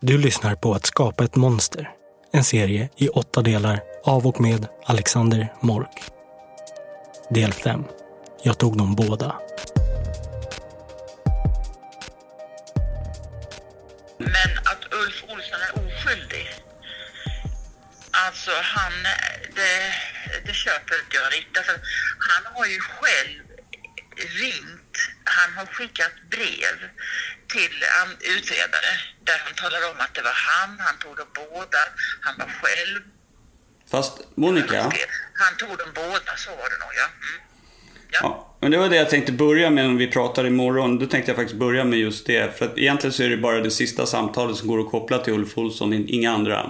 Du lyssnar på Att skapa ett monster. En serie i åtta delar av och med Alexander Mork. Del 5. Jag tog dem båda. Men att Ulf Olsson är oskyldig. Alltså han, det, det köper inte jag riktigt. Alltså, han har ju själv ringt, han har skickat brev till um, utredare där han talar om att det var han, han tog dem båda, han var själv. Fast Monica, Han tog dem båda, så var det nog ja. Mm. Ja. ja, men det var det jag tänkte börja med när vi pratar imorgon. Då tänkte jag faktiskt börja med just det. För att egentligen så är det bara det sista samtalet som går att koppla till Ulf Olsson, inga andra.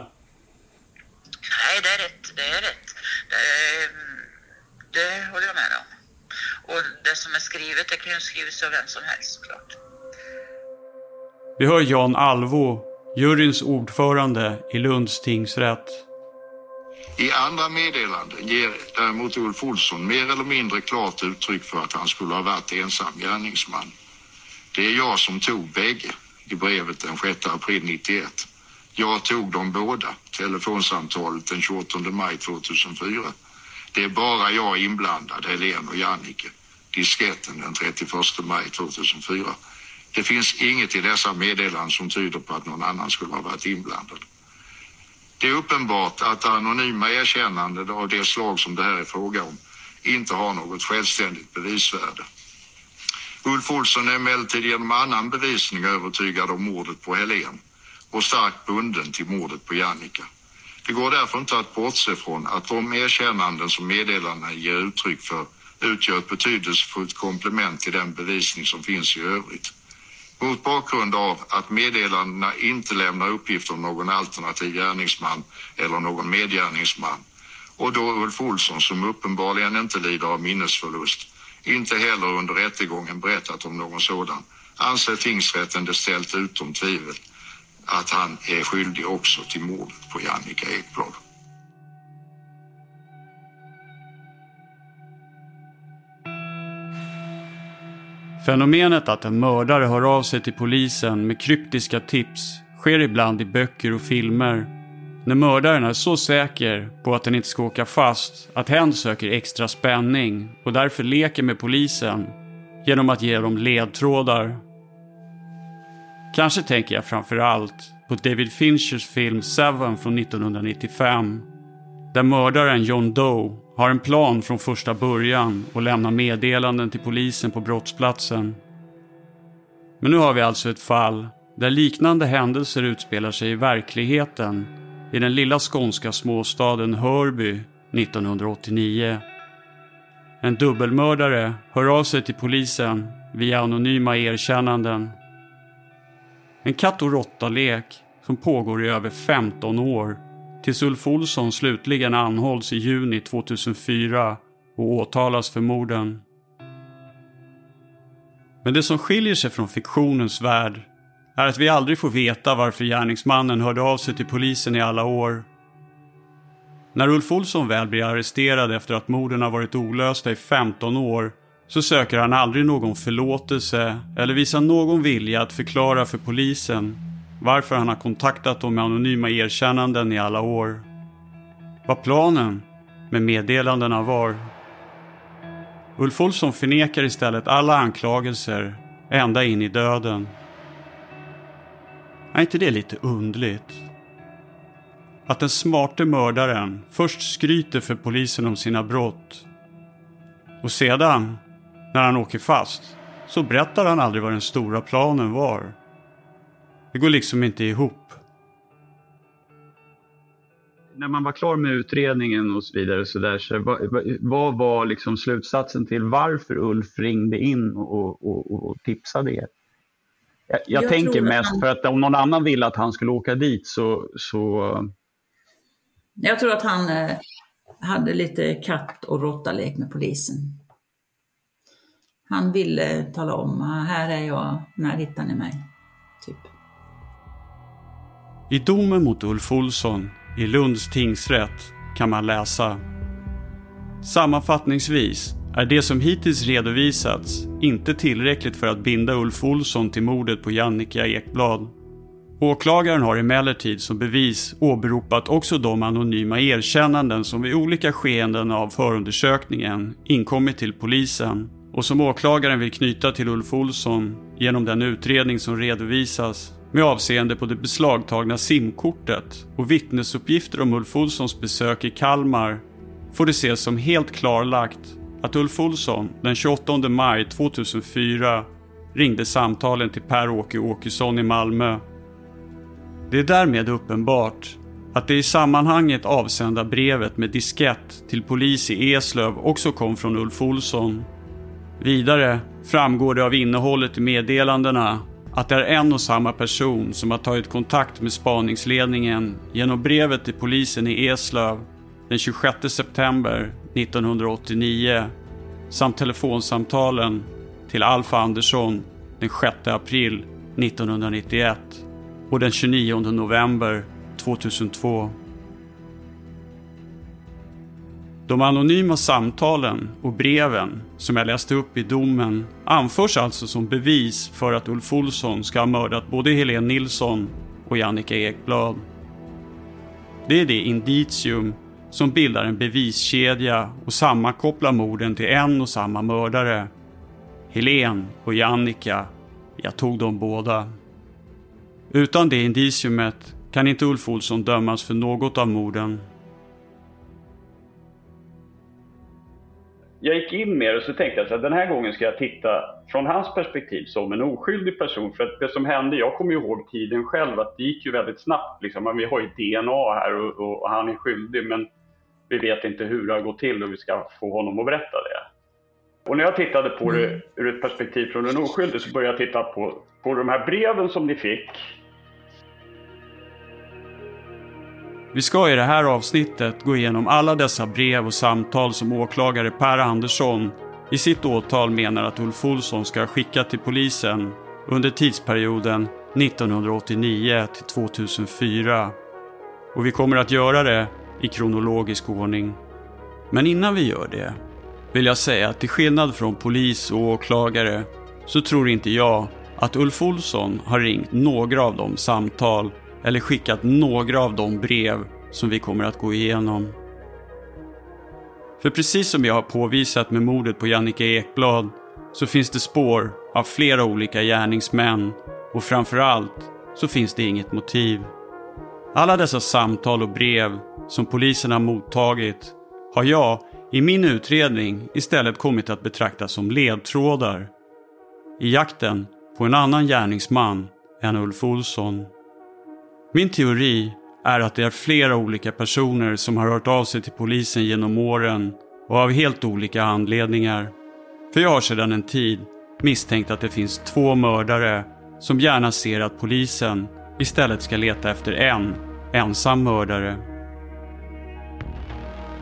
Nej, det är rätt. Det är rätt. Det, det håller jag med om. Och det som är skrivet, det kan ju skrivas av vem som helst såklart. Vi hör Jan Alvo, juryns ordförande i Lunds tingsrätt. I andra meddelanden ger däremot Ulf Olsson mer eller mindre klart uttryck för att han skulle ha varit ensam gärningsman. Det är jag som tog bägge i brevet den 6 april 91. Jag tog dem båda, telefonsamtalet den 28 maj 2004. Det är bara jag inblandad, Helene och Jannike. Disketten den 31 maj 2004. Det finns inget i dessa meddelanden som tyder på att någon annan skulle ha varit inblandad. Det är uppenbart att anonyma erkännanden av det slag som det här är fråga om inte har något självständigt bevisvärde. Ulf Olsson är emellertid genom annan bevisning övertygad om mordet på Helen och starkt bunden till mordet på Jannica. Det går därför inte att bortse från att de erkännanden som meddelarna ger uttryck för utgör ett betydelsefullt komplement till den bevisning som finns i övrigt. Mot bakgrund av att meddelandena inte lämnar uppgifter om någon alternativ gärningsman eller någon medgärningsman och då Ulf Olsson som uppenbarligen inte lider av minnesförlust inte heller under rättegången berättat om någon sådan anser tingsrätten det ställt utom tvivel att han är skyldig också till mordet på Jannica Ekblad. Fenomenet att en mördare hör av sig till polisen med kryptiska tips sker ibland i böcker och filmer. När mördaren är så säker på att den inte ska åka fast att hen söker extra spänning och därför leker med polisen genom att ge dem ledtrådar. Kanske tänker jag framför allt på David Finchers film Seven från 1995. Där mördaren John Doe har en plan från första början och lämnar meddelanden till polisen på brottsplatsen. Men nu har vi alltså ett fall där liknande händelser utspelar sig i verkligheten i den lilla skånska småstaden Hörby 1989. En dubbelmördare hör av sig till polisen via anonyma erkännanden. En katt och råtta-lek som pågår i över 15 år tills Ulf Olsson slutligen anhålls i juni 2004 och åtalas för morden. Men det som skiljer sig från fiktionens värld är att vi aldrig får veta varför gärningsmannen hörde av sig till polisen i alla år. När Ulf Olsson väl blir arresterad efter att morden har varit olösta i 15 år så söker han aldrig någon förlåtelse eller visar någon vilja att förklara för polisen varför han har kontaktat dem med anonyma erkännanden i alla år. Vad planen med meddelandena var. Ulf Olsson förnekar istället alla anklagelser ända in i döden. Är inte det lite undligt? Att den smarte mördaren först skryter för polisen om sina brott och sedan, när han åker fast, så berättar han aldrig vad den stora planen var. Det går liksom inte ihop. När man var klar med utredningen och så vidare, så där, så vad, vad var liksom slutsatsen till varför Ulf ringde in och, och, och tipsade er? Jag, jag, jag tänker mest han... för att om någon annan ville att han skulle åka dit så... så... Jag tror att han eh, hade lite katt och råttalek med polisen. Han ville tala om, här är jag, när hittar ni mig? Typ. I domen mot Ulf Olsson i Lunds tingsrätt kan man läsa Sammanfattningsvis är det som hittills redovisats inte tillräckligt för att binda Ulf Olsson till mordet på Jannica Ekblad. Åklagaren har emellertid som bevis åberopat också de anonyma erkännanden som vid olika skeenden av förundersökningen inkommit till polisen och som åklagaren vill knyta till Ulf Olsson genom den utredning som redovisas med avseende på det beslagtagna simkortet och vittnesuppgifter om Ulf Olssons besök i Kalmar får det ses som helt klarlagt att Ulf Olsson den 28 maj 2004 ringde samtalen till Per-Åke Åkesson i Malmö. Det är därmed uppenbart att det i sammanhanget avsända brevet med diskett till polis i Eslöv också kom från Ulf Olsson. Vidare framgår det av innehållet i meddelandena att det är en och samma person som har tagit kontakt med spaningsledningen genom brevet till polisen i Eslöv den 26 september 1989 samt telefonsamtalen till Alf Andersson den 6 april 1991 och den 29 november 2002. De anonyma samtalen och breven som jag läste upp i domen anförs alltså som bevis för att Ulf Olsson ska ha mördat både Helene Nilsson och Jannica Ekblad. Det är det indicium som bildar en beviskedja och sammankopplar morden till en och samma mördare. Helen och Jannica, jag tog dem båda. Utan det indiciumet kan inte Ulf Olsson dömas för något av morden. Jag gick in med det och så tänkte jag att den här gången ska jag titta från hans perspektiv som en oskyldig person. För att det som hände, jag kommer ihåg tiden själv, att det gick ju väldigt snabbt. Liksom. Vi har ju DNA här och, och han är skyldig men vi vet inte hur det har gått till och vi ska få honom att berätta det. Och när jag tittade på det mm. ur ett perspektiv från en oskyldig så började jag titta på, på de här breven som ni fick. Vi ska i det här avsnittet gå igenom alla dessa brev och samtal som åklagare Per Andersson i sitt åtal menar att Ulf Olsson ska ha skickat till polisen under tidsperioden 1989 till 2004. Och vi kommer att göra det i kronologisk ordning. Men innan vi gör det vill jag säga att till skillnad från polis och åklagare så tror inte jag att Ulf Olsson har ringt några av de samtal eller skickat några av de brev som vi kommer att gå igenom. För precis som jag har påvisat med mordet på Jannike Ekblad så finns det spår av flera olika gärningsmän och framförallt så finns det inget motiv. Alla dessa samtal och brev som polisen har mottagit har jag i min utredning istället kommit att betrakta som ledtrådar i jakten på en annan gärningsman än Ulf Olsson. Min teori är att det är flera olika personer som har hört av sig till polisen genom åren och av helt olika anledningar. För jag har sedan en tid misstänkt att det finns två mördare som gärna ser att polisen istället ska leta efter en ensam mördare.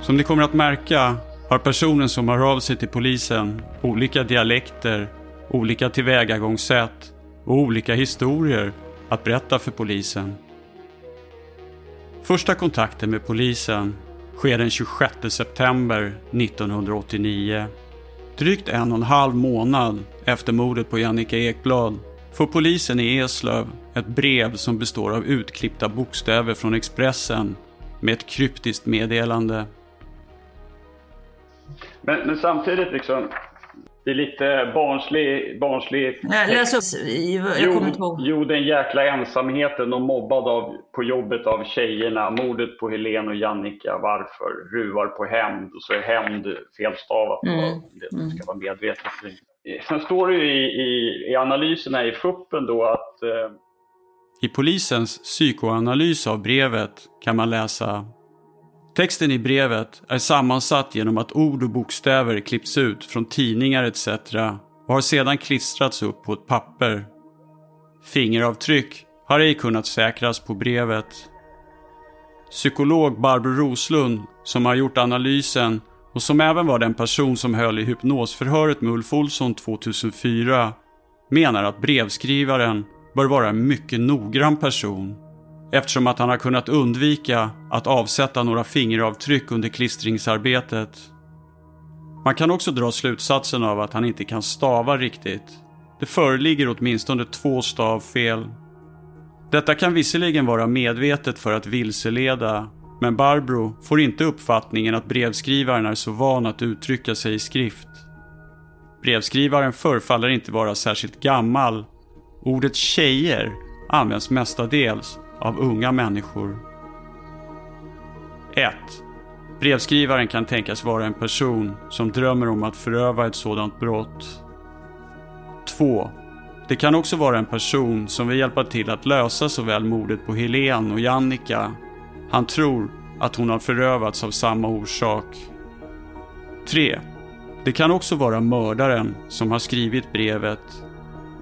Som ni kommer att märka har personen som hör av sig till polisen olika dialekter, olika tillvägagångssätt och olika historier att berätta för polisen. Första kontakten med polisen sker den 26 september 1989. Drygt en och en halv månad efter mordet på Jannica Ekblad får polisen i Eslöv ett brev som består av utklippta bokstäver från Expressen med ett kryptiskt meddelande. Men, men samtidigt liksom, det är lite barnslig... barnslig läs upp, jag kommer inte ihåg. Jo, den jäkla ensamheten och mobbad av, på jobbet av tjejerna. Mordet på Helen och Jannica, varför? Ruvar på hämnd och så är hämnd felstavat. Mm. Det mm. ska vara medvetet. Sen står det ju i, i, i analyserna i FUPen då att... Eh... I polisens psykoanalys av brevet kan man läsa Texten i brevet är sammansatt genom att ord och bokstäver klippts ut från tidningar etc. och har sedan klistrats upp på ett papper. Fingeravtryck har ej kunnat säkras på brevet. Psykolog Barbro Roslund, som har gjort analysen och som även var den person som höll i hypnosförhöret med Ulf Olsson 2004, menar att brevskrivaren bör vara en mycket noggrann person eftersom att han har kunnat undvika att avsätta några fingeravtryck under klistringsarbetet. Man kan också dra slutsatsen av att han inte kan stava riktigt. Det föreligger åtminstone två stavfel. Detta kan visserligen vara medvetet för att vilseleda, men Barbro får inte uppfattningen att brevskrivaren är så van att uttrycka sig i skrift. Brevskrivaren förefaller inte vara särskilt gammal. Ordet tjejer används mestadels av unga människor. 1. Brevskrivaren kan tänkas vara en person som drömmer om att föröva ett sådant brott. 2. Det kan också vara en person som vill hjälpa till att lösa såväl mordet på Helen och Jannica. Han tror att hon har förövats av samma orsak. 3. Det kan också vara mördaren som har skrivit brevet.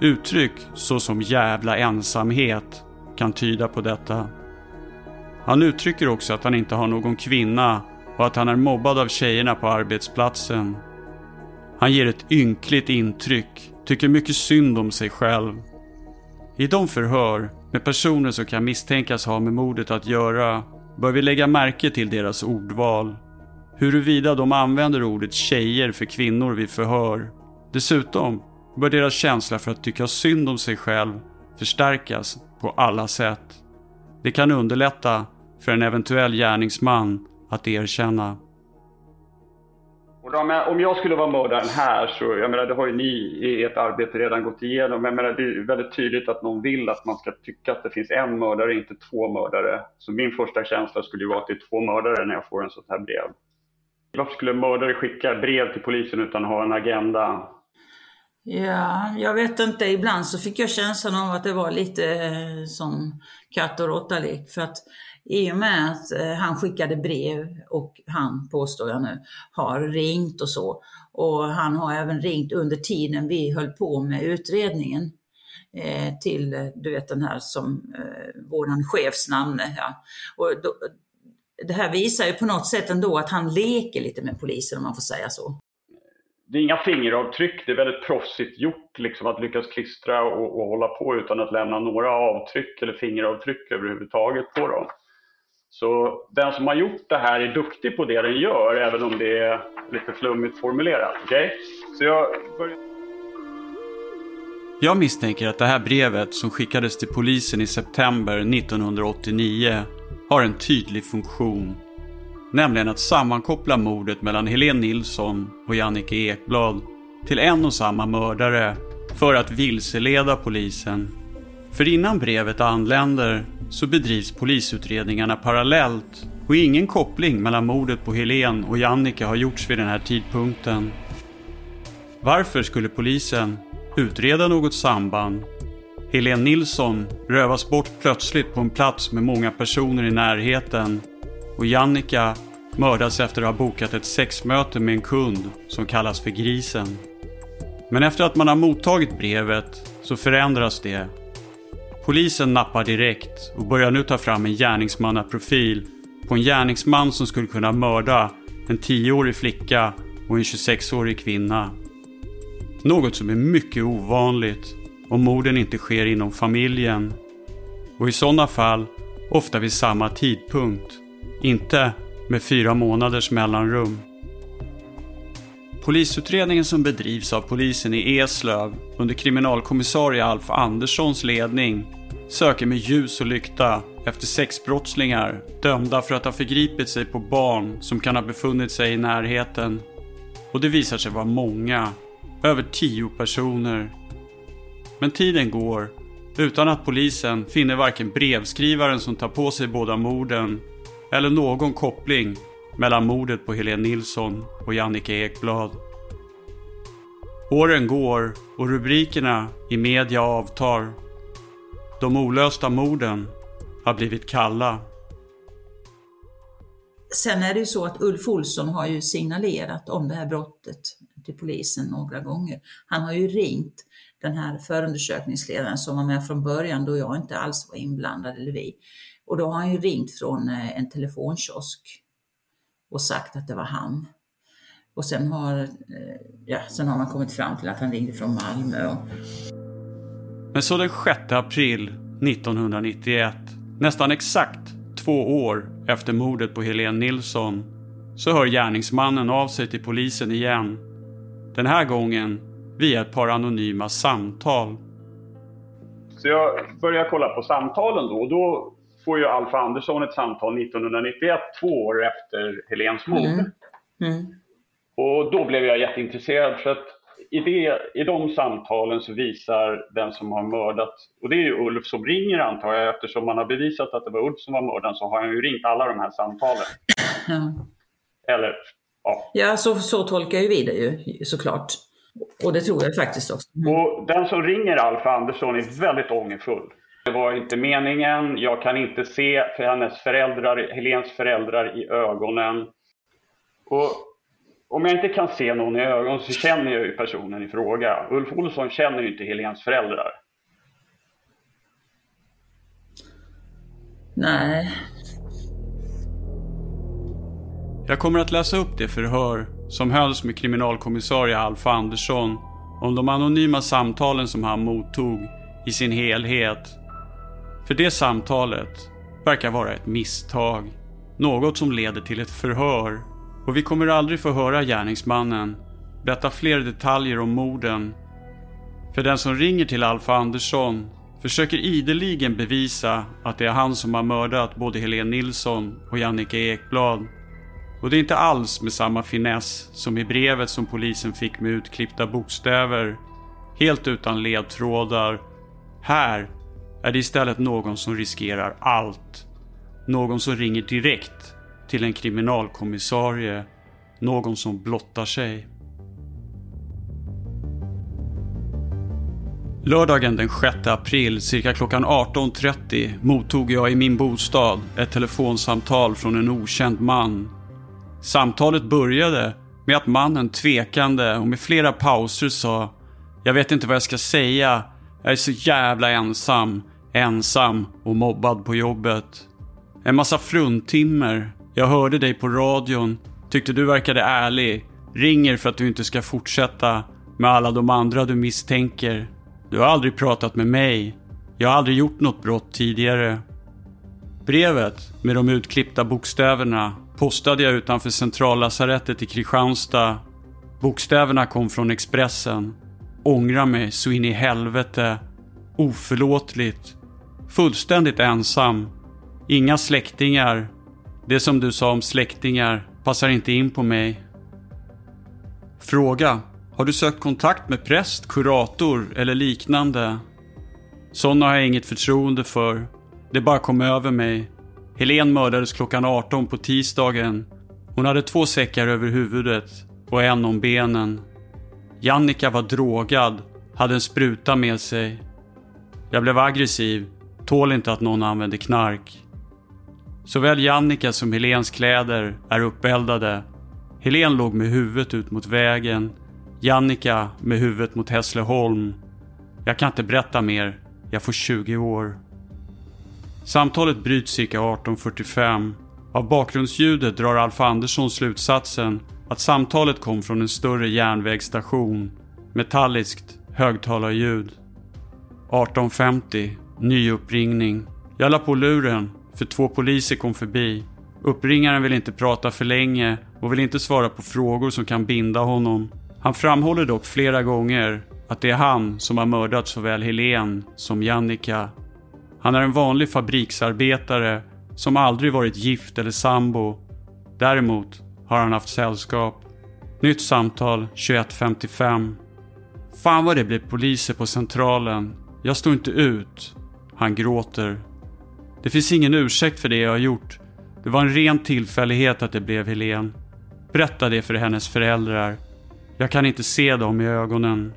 Uttryck såsom jävla ensamhet kan tyda på detta. Han uttrycker också att han inte har någon kvinna och att han är mobbad av tjejerna på arbetsplatsen. Han ger ett ynkligt intryck, tycker mycket synd om sig själv. I de förhör med personer som kan misstänkas ha med mordet att göra bör vi lägga märke till deras ordval. Huruvida de använder ordet tjejer för kvinnor vid förhör. Dessutom bör deras känsla för att tycka synd om sig själv förstärkas på alla sätt. Det kan underlätta för en eventuell gärningsman att erkänna. Om jag skulle vara mördaren här så, jag menar det har ju ni i ert arbete redan gått igenom, jag menar, det är väldigt tydligt att någon vill att man ska tycka att det finns en mördare, inte två mördare. Så min första känsla skulle ju vara att det är två mördare när jag får en sånt här brev. Varför skulle en mördare skicka brev till polisen utan att ha en agenda? Ja, jag vet inte. Ibland så fick jag känslan av att det var lite eh, som katt och råttalek. För att i och med att eh, han skickade brev och han, påstår jag nu, har ringt och så. Och han har även ringt under tiden vi höll på med utredningen eh, till, eh, du vet den här som eh, våran chefsnamn. Ja. Och då, det här visar ju på något sätt ändå att han leker lite med polisen om man får säga så. Det är inga fingeravtryck, det är väldigt proffsigt gjort liksom, att lyckas klistra och, och hålla på utan att lämna några avtryck eller fingeravtryck överhuvudtaget på dem. Så den som har gjort det här är duktig på det den gör, även om det är lite flummigt formulerat. Okay? Så jag börjar... Jag misstänker att det här brevet som skickades till polisen i september 1989 har en tydlig funktion. Nämligen att sammankoppla mordet mellan Helene Nilsson och Jannike Ekblad till en och samma mördare för att vilseleda polisen. För innan brevet anländer så bedrivs polisutredningarna parallellt och ingen koppling mellan mordet på Helen och Jannike har gjorts vid den här tidpunkten. Varför skulle polisen utreda något samband? Helen Nilsson rövas bort plötsligt på en plats med många personer i närheten och Jannika mördas efter att ha bokat ett sexmöte med en kund som kallas för Grisen. Men efter att man har mottagit brevet så förändras det Polisen nappar direkt och börjar nu ta fram en gärningsmannaprofil på en gärningsman som skulle kunna mörda en 10-årig flicka och en 26-årig kvinna. Något som är mycket ovanligt om morden inte sker inom familjen. Och i sådana fall ofta vid samma tidpunkt. Inte med fyra månaders mellanrum. Polisutredningen som bedrivs av polisen i Eslöv under kriminalkommissarie Alf Anderssons ledning söker med ljus och lykta efter sexbrottslingar dömda för att ha förgripit sig på barn som kan ha befunnit sig i närheten. Och det visar sig vara många, över tio personer. Men tiden går utan att polisen finner varken brevskrivaren som tar på sig båda morden eller någon koppling mellan mordet på Helene Nilsson och Jannike Ekblad. Åren går och rubrikerna i media avtar. De olösta morden har blivit kalla. Sen är det ju så att Ulf Olsson har ju signalerat om det här brottet till polisen några gånger. Han har ju ringt den här förundersökningsledaren som var med från början då jag inte alls var inblandad, eller vi. Och då har han ju ringt från eh, en telefonkiosk och sagt att det var han. Och sen har, eh, ja, sen har man kommit fram till att han ringde från Malmö. Och... Men så den 6 april 1991, nästan exakt två år efter mordet på Helene Nilsson, så hör gärningsmannen av sig till polisen igen. Den här gången via ett par anonyma samtal. Så jag börjar kolla på samtalen då och då får ju Alf Andersson ett samtal 1991, två år efter Helens mord. Mm. Mm. Och då blev jag jätteintresserad för att i, det, i de samtalen så visar den som har mördat, och det är ju Ulf som ringer antar jag, eftersom man har bevisat att det var Ulf som var mördaren så har han ju ringt alla de här samtalen. Ja. Eller, ja. Ja, så, så tolkar ju vi det ju såklart. Och det tror jag faktiskt också. Mm. Och den som ringer Alf Andersson är väldigt ångerfull. Det var inte meningen, jag kan inte se för hennes föräldrar, Helens föräldrar i ögonen. Och om jag inte kan se någon i ögonen så känner jag ju personen i fråga. Ulf Olsson känner ju inte Helens föräldrar. Nej. Jag kommer att läsa upp det förhör som hölls med kriminalkommissarie Alf Andersson om de anonyma samtalen som han mottog i sin helhet. För det samtalet verkar vara ett misstag. Något som leder till ett förhör. Och vi kommer aldrig få höra gärningsmannen berätta fler detaljer om morden. För den som ringer till Alf Andersson försöker ideligen bevisa att det är han som har mördat både Helene Nilsson och Jannike Ekblad. Och det är inte alls med samma finess som i brevet som polisen fick med utklippta bokstäver. Helt utan ledtrådar. Här är det istället någon som riskerar allt. Någon som ringer direkt till en kriminalkommissarie. Någon som blottar sig. Lördagen den 6 april cirka klockan 18.30 mottog jag i min bostad ett telefonsamtal från en okänd man. Samtalet började med att mannen tvekande och med flera pauser sa Jag vet inte vad jag ska säga. Jag är så jävla ensam. Ensam och mobbad på jobbet. En massa fruntimmer. Jag hörde dig på radion. Tyckte du verkade ärlig. Ringer för att du inte ska fortsätta med alla de andra du misstänker. Du har aldrig pratat med mig. Jag har aldrig gjort något brott tidigare. Brevet med de utklippta bokstäverna postade jag utanför centrallasarettet i Kristianstad. Bokstäverna kom från Expressen. Ångra mig så in i helvete. Oförlåtligt. Fullständigt ensam. Inga släktingar. Det som du sa om släktingar passar inte in på mig. Fråga. Har du sökt kontakt med präst, kurator eller liknande? Sådana har jag inget förtroende för. Det bara kom över mig. Helen mördades klockan 18 på tisdagen. Hon hade två säckar över huvudet och en om benen. Jannika var drogad, hade en spruta med sig. Jag blev aggressiv, tål inte att någon använder knark. Såväl Jannika som Helens kläder är uppeldade. Helen låg med huvudet ut mot vägen. Jannika med huvudet mot Hässleholm. Jag kan inte berätta mer. Jag får 20 år. Samtalet bryts cirka 18.45. Av bakgrundsljudet drar Alf Andersson slutsatsen att samtalet kom från en större järnvägsstation. Metalliskt högtalarljud. 18.50. Ny uppringning. Jag la på luren, för två poliser kom förbi. Uppringaren vill inte prata för länge och vill inte svara på frågor som kan binda honom. Han framhåller dock flera gånger att det är han som har mördat såväl Helen som Jannika. Han är en vanlig fabriksarbetare som aldrig varit gift eller sambo. Däremot har han haft sällskap. Nytt samtal 21.55. Fan vad det blir poliser på centralen. Jag står inte ut. Han gråter. Det finns ingen ursäkt för det jag har gjort. Det var en ren tillfällighet att det blev Helen. Berätta det för hennes föräldrar. Jag kan inte se dem i ögonen.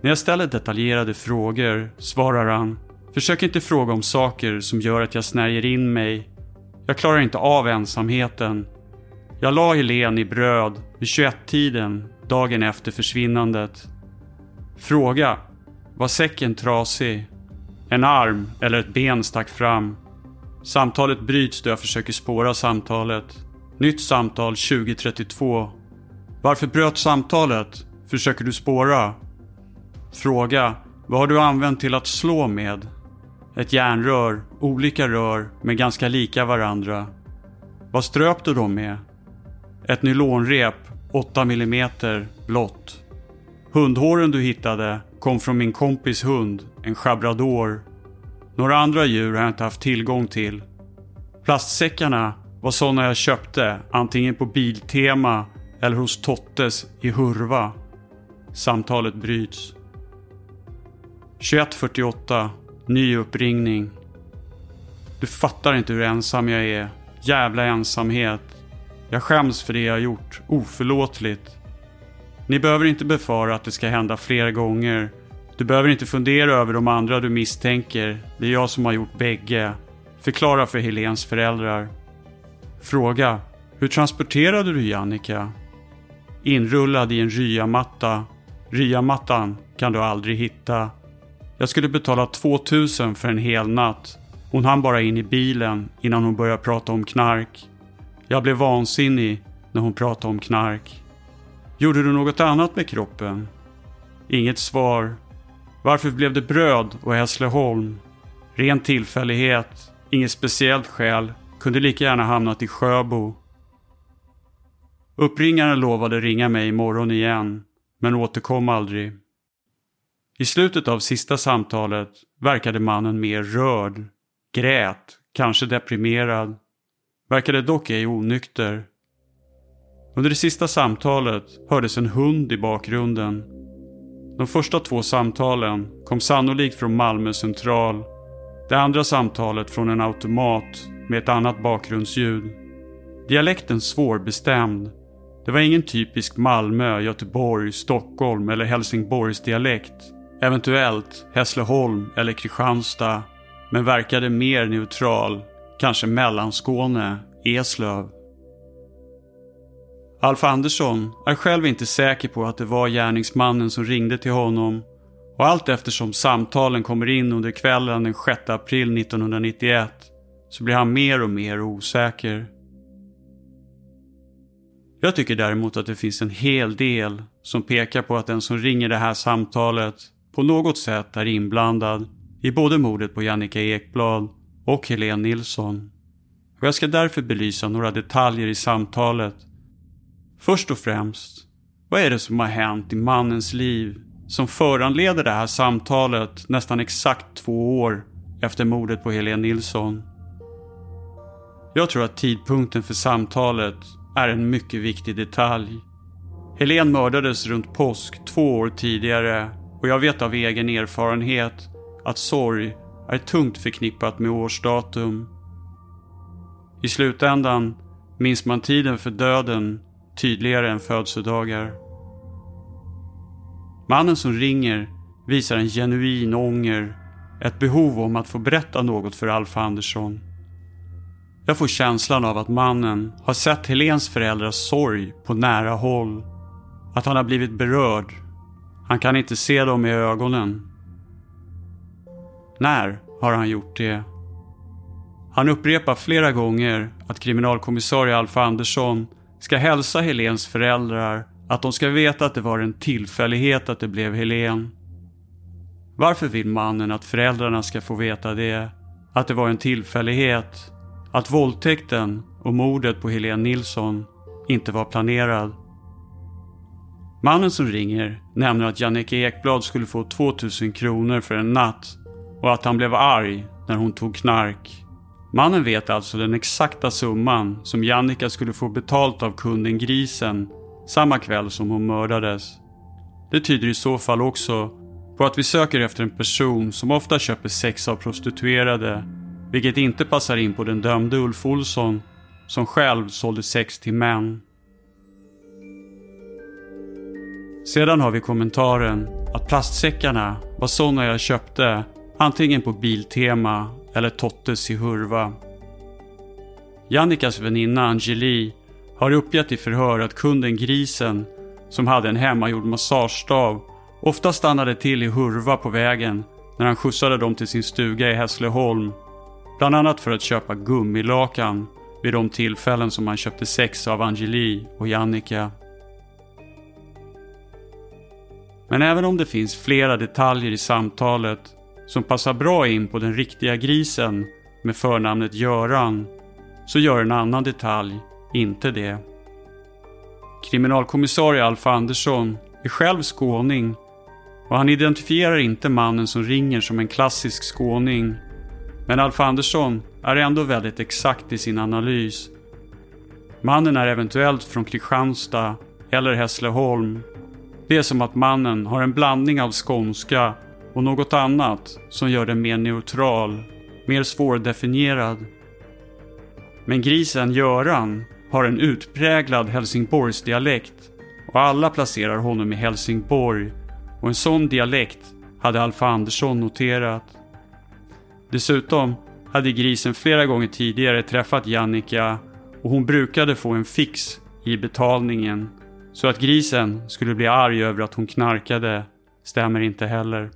När jag ställer detaljerade frågor svarar han Försök inte fråga om saker som gör att jag snärjer in mig. Jag klarar inte av ensamheten. Jag la Helen i bröd vid 21-tiden dagen efter försvinnandet. Fråga. Var säcken trasig? En arm eller ett ben stack fram. Samtalet bryts då jag försöker spåra samtalet. Nytt samtal 2032. Varför bröt samtalet? Försöker du spåra? Fråga. Vad har du använt till att slå med? Ett järnrör, olika rör men ganska lika varandra. Vad ströp du dem med? Ett nylonrep, 8 mm, blått. Hundhåren du hittade kom från min kompis hund, en chabrador Några andra djur har jag inte haft tillgång till. Plastsäckarna var sådana jag köpte antingen på Biltema eller hos Tottes i Hurva. Samtalet bryts. 21.48. Ny uppringning. Du fattar inte hur ensam jag är. Jävla ensamhet. Jag skäms för det jag gjort. Oförlåtligt. Ni behöver inte befara att det ska hända fler gånger. Du behöver inte fundera över de andra du misstänker. Det är jag som har gjort bägge. Förklara för Helens föräldrar. Fråga. Hur transporterade du Jannika? Inrullad i en ryamatta. Ryamattan kan du aldrig hitta. Jag skulle betala 2000 för en hel natt. Hon hann bara in i bilen innan hon började prata om knark. Jag blev vansinnig när hon pratade om knark. Gjorde du något annat med kroppen? Inget svar. Varför blev det bröd och Hässleholm? Ren tillfällighet, inget speciellt skäl, kunde lika gärna hamnat i Sjöbo. Uppringaren lovade ringa mig imorgon igen, men återkom aldrig. I slutet av sista samtalet verkade mannen mer rörd, grät, kanske deprimerad. Verkade dock ej onykter. Under det sista samtalet hördes en hund i bakgrunden. De första två samtalen kom sannolikt från Malmö central. Det andra samtalet från en automat med ett annat bakgrundsljud. Dialekten svårbestämd. Det var ingen typisk Malmö, Göteborg, Stockholm eller Helsingborgs dialekt. Eventuellt Hässleholm eller Kristianstad. Men verkade mer neutral. Kanske Mellanskåne, Eslöv. Alf Andersson är själv inte säker på att det var gärningsmannen som ringde till honom och allt eftersom samtalen kommer in under kvällen den 6 april 1991 så blir han mer och mer osäker. Jag tycker däremot att det finns en hel del som pekar på att den som ringer det här samtalet på något sätt är inblandad i både mordet på Jannica Ekblad och Helene Nilsson. Och jag ska därför belysa några detaljer i samtalet. Först och främst, vad är det som har hänt i mannens liv som föranleder det här samtalet nästan exakt två år efter mordet på Helene Nilsson? Jag tror att tidpunkten för samtalet är en mycket viktig detalj. Helene mördades runt påsk två år tidigare och jag vet av egen erfarenhet att sorg är tungt förknippat med årsdatum. I slutändan minns man tiden för döden tydligare än födelsedagar. Mannen som ringer visar en genuin ånger, ett behov om att få berätta något för Alf Andersson. Jag får känslan av att mannen har sett Helens föräldrars sorg på nära håll. Att han har blivit berörd. Han kan inte se dem i ögonen. När har han gjort det? Han upprepar flera gånger att kriminalkommissarie Alf Andersson ska hälsa Helens föräldrar att de ska veta att det var en tillfällighet att det blev Helen. Varför vill mannen att föräldrarna ska få veta det? Att det var en tillfällighet? Att våldtäkten och mordet på Helen Nilsson inte var planerad? Mannen som ringer nämner att Jannike Ekblad skulle få 2000 kronor för en natt och att han blev arg när hon tog knark. Mannen vet alltså den exakta summan som Jannica skulle få betalt av kunden Grisen samma kväll som hon mördades. Det tyder i så fall också på att vi söker efter en person som ofta köper sex av prostituerade, vilket inte passar in på den dömde Ulf Olsson som själv sålde sex till män. Sedan har vi kommentaren att plastsäckarna var sådana jag köpte antingen på Biltema eller Tottes i Hurva. Jannikas väninna Angeli har uppgett i förhör att kunden Grisen, som hade en hemmagjord massagestav, ofta stannade till i Hurva på vägen när han skjutsade dem till sin stuga i Hässleholm. Bland annat för att köpa gummilakan vid de tillfällen som han köpte sex av Angeli och Jannika. Men även om det finns flera detaljer i samtalet som passar bra in på den riktiga grisen med förnamnet Göran så gör en annan detalj inte det. Kriminalkommissarie Alf Andersson är själv skåning och han identifierar inte mannen som ringer som en klassisk skåning Men Alf Andersson är ändå väldigt exakt i sin analys. Mannen är eventuellt från Kristianstad eller Hässleholm. Det är som att mannen har en blandning av skånska och något annat som gör den mer neutral, mer svårdefinierad. Men grisen Göran har en utpräglad Helsingborgsdialekt och alla placerar honom i Helsingborg och en sån dialekt hade Alfa Andersson noterat. Dessutom hade grisen flera gånger tidigare träffat Jannika och hon brukade få en fix i betalningen. Så att grisen skulle bli arg över att hon knarkade stämmer inte heller.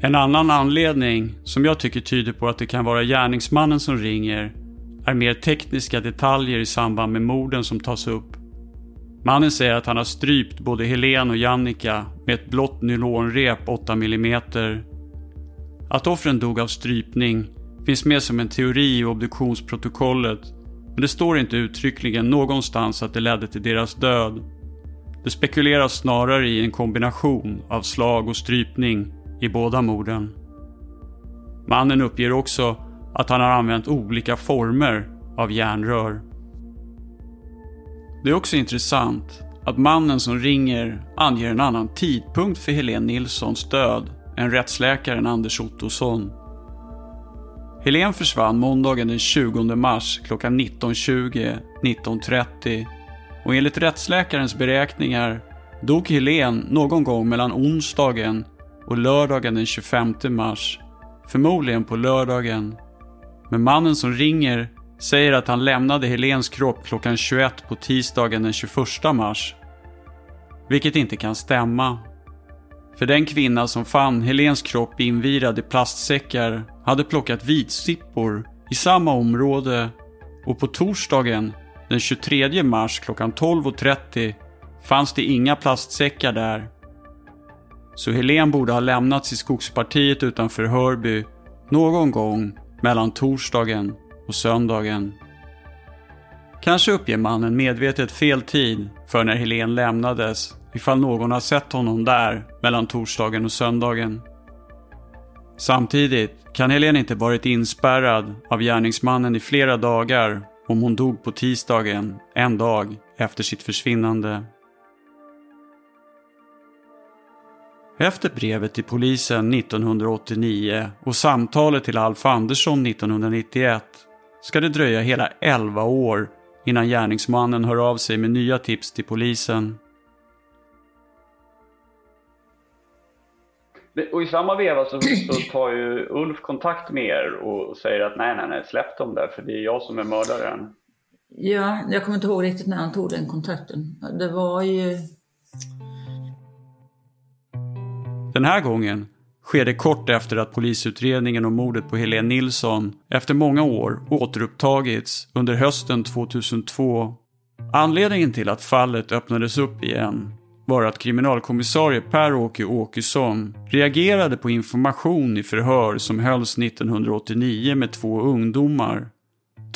En annan anledning som jag tycker tyder på att det kan vara gärningsmannen som ringer är mer tekniska detaljer i samband med morden som tas upp. Mannen säger att han har strypt både Helen och Jannica med ett blått nylonrep 8 mm. Att offren dog av strypning finns med som en teori i obduktionsprotokollet men det står inte uttryckligen någonstans att det ledde till deras död. Det spekuleras snarare i en kombination av slag och strypning i båda morden. Mannen uppger också att han har använt olika former av järnrör. Det är också intressant att mannen som ringer anger en annan tidpunkt för Helene Nilssons död än rättsläkaren Anders Ottosson. Helene försvann måndagen den 20 mars klockan 19.20-19.30 och enligt rättsläkarens beräkningar dog Helene någon gång mellan onsdagen och lördagen den 25 mars. Förmodligen på lördagen. Men mannen som ringer säger att han lämnade Helens kropp klockan 21 på tisdagen den 21 mars. Vilket inte kan stämma. För den kvinna som fann Helens kropp invirad i plastsäckar hade plockat vitsippor i samma område och på torsdagen den 23 mars klockan 12.30 fanns det inga plastsäckar där. Så Helen borde ha lämnats i skogspartiet utanför Hörby någon gång mellan torsdagen och söndagen. Kanske uppger mannen medvetet fel tid för när Helen lämnades ifall någon har sett honom där mellan torsdagen och söndagen. Samtidigt kan Helen inte varit inspärrad av gärningsmannen i flera dagar om hon dog på tisdagen, en dag efter sitt försvinnande. Efter brevet till polisen 1989 och samtalet till Alf Andersson 1991 ska det dröja hela 11 år innan gärningsmannen hör av sig med nya tips till polisen. Och i samma veva så, så, tar ju Ulf kontakt med er och säger att nej, nej, nej, släpp dem där för det är jag som är mördaren. Ja, jag kommer inte ihåg riktigt när han tog den kontakten. Det var ju... Den här gången sker det kort efter att polisutredningen om mordet på Helene Nilsson efter många år återupptagits under hösten 2002. Anledningen till att fallet öppnades upp igen var att kriminalkommissarie Per-Åke Åkesson reagerade på information i förhör som hölls 1989 med två ungdomar.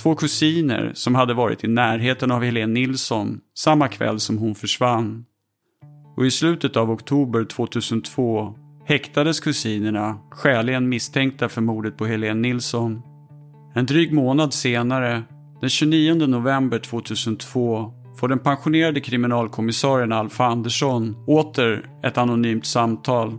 Två kusiner som hade varit i närheten av Helene Nilsson samma kväll som hon försvann. Och i slutet av oktober 2002 häktades kusinerna skäligen misstänkta för mordet på Helene Nilsson. En dryg månad senare, den 29 november 2002, får den pensionerade kriminalkommissarien Alfa Andersson åter ett anonymt samtal.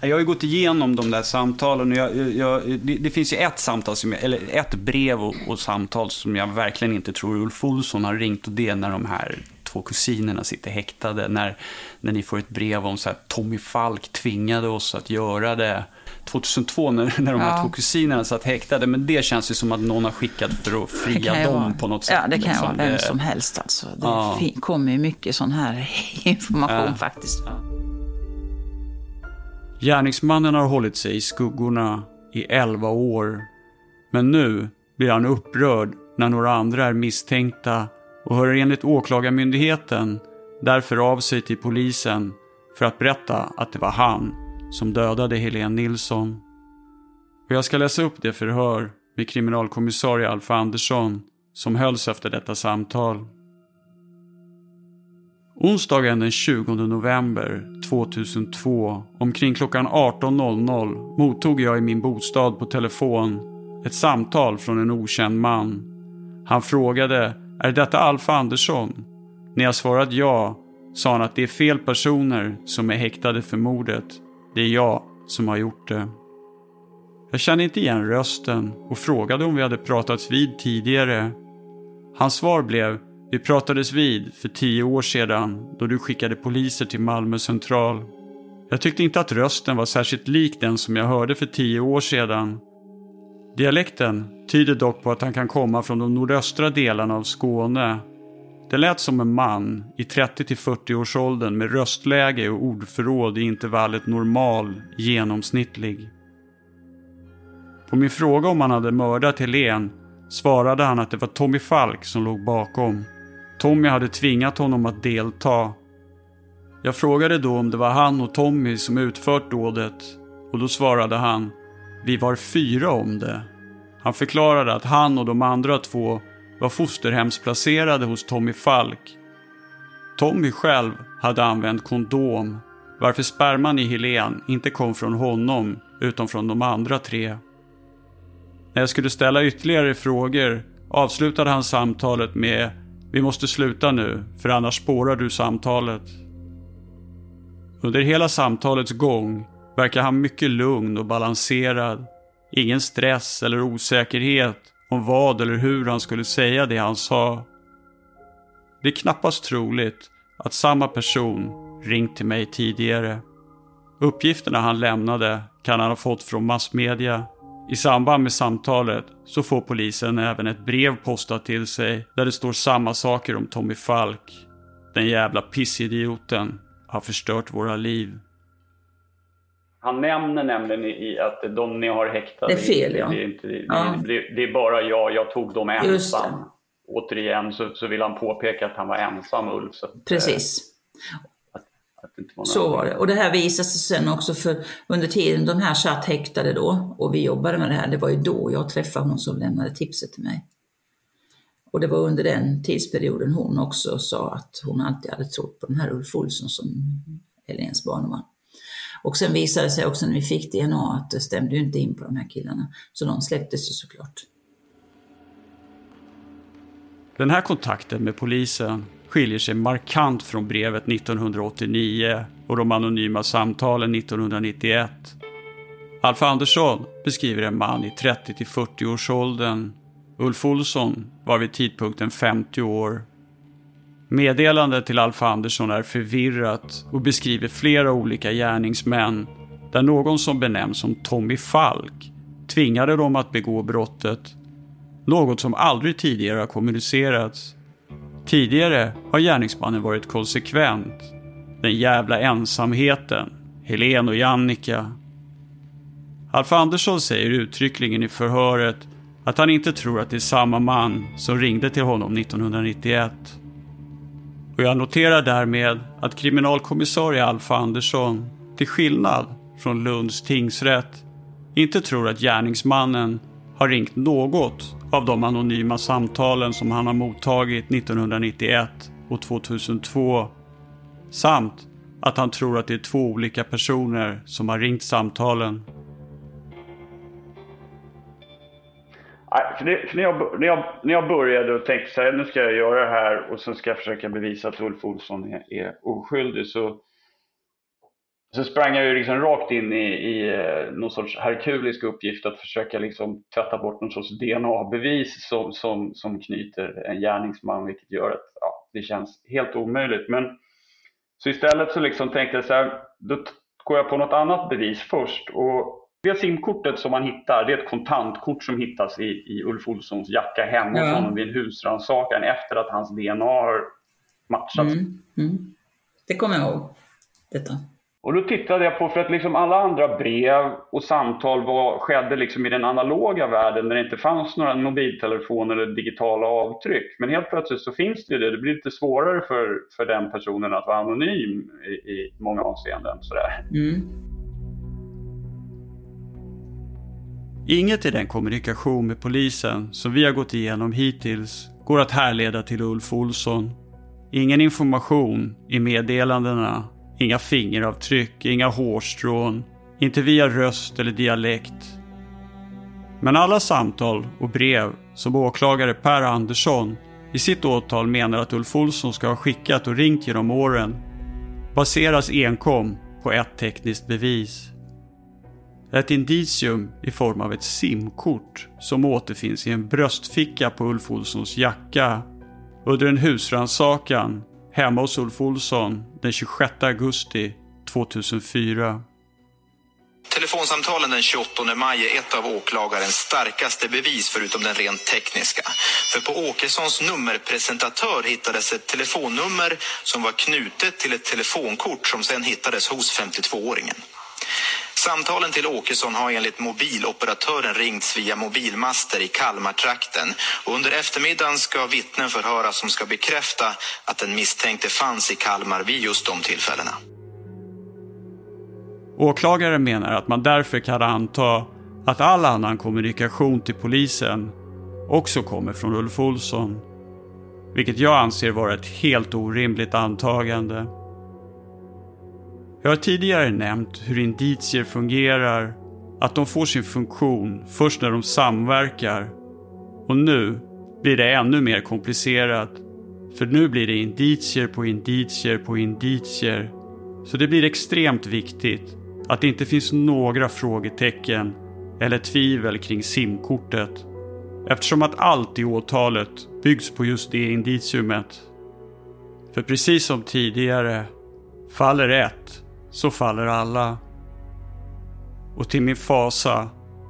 Jag har ju gått igenom de där samtalen och jag, jag, det, det, finns ju ett samtal, som jag, eller ett brev och, och, samtal som jag verkligen inte tror Ulf Olsson har ringt och det är när de här två kusinerna sitter häktade. När, när ni får ett brev om så här, Tommy Falk tvingade oss att göra det. 2002 när, när de här två kusinerna satt häktade. Men det känns ju som att någon har skickat för att fria dem vara, på något sätt. Ja, det kan liksom. vara vem som helst alltså. Det ja. kommer ju mycket sån här information ja. faktiskt. Ja. Gärningsmannen har hållit sig i skuggorna i 11 år. Men nu blir han upprörd när några andra är misstänkta och hör enligt Åklagarmyndigheten därför av sig till polisen för att berätta att det var han som dödade Helene Nilsson. Och jag ska läsa upp det förhör med kriminalkommissarie Alfa Andersson som hölls efter detta samtal. Onsdagen den 20 november 2002 omkring klockan 18.00 mottog jag i min bostad på telefon ett samtal från en okänd man. Han frågade “Är detta Alf Andersson?” När jag svarat ja sa han att det är fel personer som är häktade för mordet. Det är jag som har gjort det. Jag kände inte igen rösten och frågade om vi hade pratats vid tidigare. Hans svar blev vi pratades vid för tio år sedan då du skickade poliser till Malmö central. Jag tyckte inte att rösten var särskilt lik den som jag hörde för tio år sedan. Dialekten tyder dock på att han kan komma från de nordöstra delarna av Skåne. Det lät som en man i 30-40 års åldern med röstläge och ordförråd i intervallet normal, genomsnittlig. På min fråga om han hade mördat Helen svarade han att det var Tommy Falk som låg bakom. Tommy hade tvingat honom att delta. Jag frågade då om det var han och Tommy som utfört dådet och då svarade han vi var fyra om det. Han förklarade att han och de andra två var fosterhemsplacerade hos Tommy Falk. Tommy själv hade använt kondom varför sperman i Helen inte kom från honom utan från de andra tre. När jag skulle ställa ytterligare frågor avslutade han samtalet med vi måste sluta nu, för annars spårar du samtalet. Under hela samtalets gång verkar han mycket lugn och balanserad. Ingen stress eller osäkerhet om vad eller hur han skulle säga det han sa. Det är knappast troligt att samma person ringt till mig tidigare. Uppgifterna han lämnade kan han ha fått från massmedia i samband med samtalet så får polisen även ett brev postat till sig där det står samma saker om Tommy Falk. Den jävla pissidioten har förstört våra liv. Han nämner nämligen i att de ni har häktade, det är fel, ja. det, är inte, det, ja. det, det, är bara jag, jag tog dem ensam. Återigen så, så vill han påpeka att han var ensam Ulf. Så, Precis. Så var det. Och det här visade sig sen också för under tiden de här satt häktade då och vi jobbade med det här, det var ju då jag träffade hon som lämnade tipset till mig. Och det var under den tidsperioden hon också sa att hon alltid hade trott på den här Ulf Olsson som Helens barnvagn. Och sen visade det sig också när vi fick DNA att det stämde ju inte in på de här killarna. Så de släpptes ju såklart. Den här kontakten med polisen skiljer sig markant från brevet 1989 och de anonyma samtalen 1991. Alf Andersson beskriver en man i 30-40 års åldern. Ulf Olsson var vid tidpunkten 50 år. Meddelandet till Alf Andersson är förvirrat och beskriver flera olika gärningsmän där någon som benämns som Tommy Falk tvingade dem att begå brottet. Något som aldrig tidigare har kommunicerats. Tidigare har gärningsmannen varit konsekvent. Den jävla ensamheten. Helen och Jannica. Alf Andersson säger uttryckligen i förhöret att han inte tror att det är samma man som ringde till honom 1991. Och jag noterar därmed att kriminalkommissarie Alf Andersson, till skillnad från Lunds tingsrätt, inte tror att gärningsmannen har ringt något av de anonyma samtalen som han har mottagit 1991 och 2002 samt att han tror att det är två olika personer som har ringt samtalen. När, jag, när, jag, när jag började och tänkte så här, nu ska jag göra det här och sen ska jag försöka bevisa att Ulf Olsson är, är oskyldig så så sprang jag ju liksom rakt in i, i eh, någon sorts herkulisk uppgift att försöka liksom tvätta bort någon sorts DNA-bevis som, som, som knyter en gärningsman, vilket gör att ja, det känns helt omöjligt. Men så istället så liksom tänkte jag så här, då går jag på något annat bevis först. Och det simkortet som man hittar, det är ett kontantkort som hittas i, i Ulf Olssons jacka hemma hos ja. honom vid en husrannsakan efter att hans DNA har matchats. Mm, mm. Det kommer jag ihåg. Detta. Och då tittade jag på, för att liksom alla andra brev och samtal var, skedde liksom i den analoga världen där det inte fanns några mobiltelefoner eller digitala avtryck. Men helt plötsligt så finns det ju det. Det blir lite svårare för, för den personen att vara anonym i, i många avseenden. Sådär. Mm. Inget i den kommunikation med polisen som vi har gått igenom hittills går att härleda till Ulf Olsson ingen information i meddelandena, inga fingeravtryck, inga hårstrån, inte via röst eller dialekt. Men alla samtal och brev som åklagare Per Andersson i sitt åtal menar att Ulf Olsson ska ha skickat och ringt genom åren baseras enkom på ett tekniskt bevis. Ett indicium i form av ett simkort som återfinns i en bröstficka på Ulf Olssons jacka under en husrannsakan hemma hos Ulf Olsson den 26 augusti 2004. Telefonsamtalen den 28 maj är ett av åklagarens starkaste bevis förutom den rent tekniska. För på Åkessons nummerpresentatör hittades ett telefonnummer som var knutet till ett telefonkort som sedan hittades hos 52-åringen. Samtalen till Åkesson har enligt mobiloperatören ringts via mobilmaster i Kalmartrakten och under eftermiddagen ska vittnen förhöras som ska bekräfta att den misstänkte fanns i Kalmar vid just de tillfällena. Åklagaren menar att man därför kan anta att all annan kommunikation till polisen också kommer från Ulf Olsson. Vilket jag anser vara ett helt orimligt antagande. Jag har tidigare nämnt hur indicier fungerar, att de får sin funktion först när de samverkar. Och nu blir det ännu mer komplicerat. För nu blir det indicier på indicier på indicier. Så det blir extremt viktigt att det inte finns några frågetecken eller tvivel kring simkortet. Eftersom att allt i åtalet byggs på just det indiciumet. För precis som tidigare, faller ett så faller alla. Och till min fasa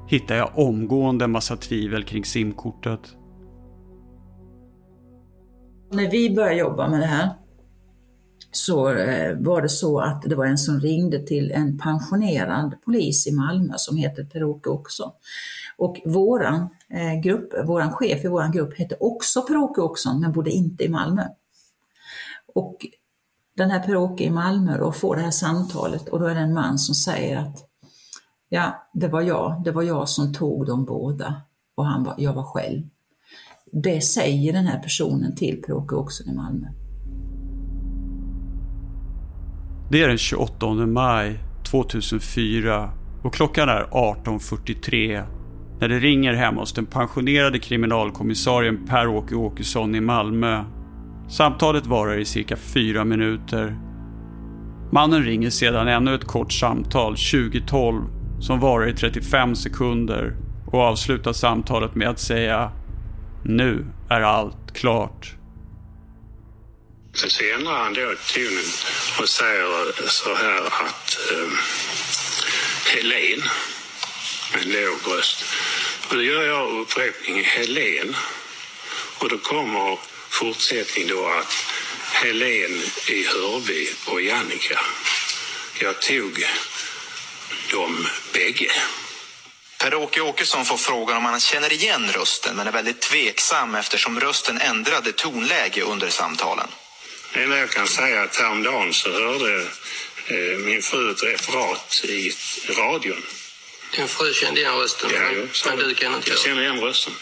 hittar jag omgående en massa tvivel kring simkortet. När vi började jobba med det här så eh, var det så att det var en som ringde till en pensionerad polis i Malmö som heter Per-Åke också. Och våran eh, grupp, våran chef i våran grupp hette också Per-Åke Åkesson men bodde inte i Malmö. Och den här Per-Åke i Malmö och får det här samtalet och då är det en man som säger att ja, det var jag, det var jag som tog dem båda och han var, jag var själv. Det säger den här personen till Per-Åke Åkesson i Malmö. Det är den 28 maj 2004 och klockan är 18.43 när det ringer hemma hos den pensionerade kriminalkommissarien Per-Åke Åkesson i Malmö. Samtalet varar i cirka fyra minuter. Mannen ringer sedan ännu ett kort samtal 2012 som varar i 35 sekunder och avslutar samtalet med att säga Nu är allt klart. Sen så ändrar han då tonen och säger så här att eh, Helen med en låg röst. Och då gör jag upprepningen Helen. Och då kommer fortsättning då att Helen i Hörby och Jannica. Jag tog dem bägge. Per-Åke Åkesson får frågan om han känner igen rösten men är väldigt tveksam eftersom rösten ändrade tonläge under samtalen. Det enda jag kan säga är att häromdagen så hörde eh, min fru ett referat i radion. Din fru kände igen rösten, Ja, men, men du kan inte Jag göra känner igen rösten.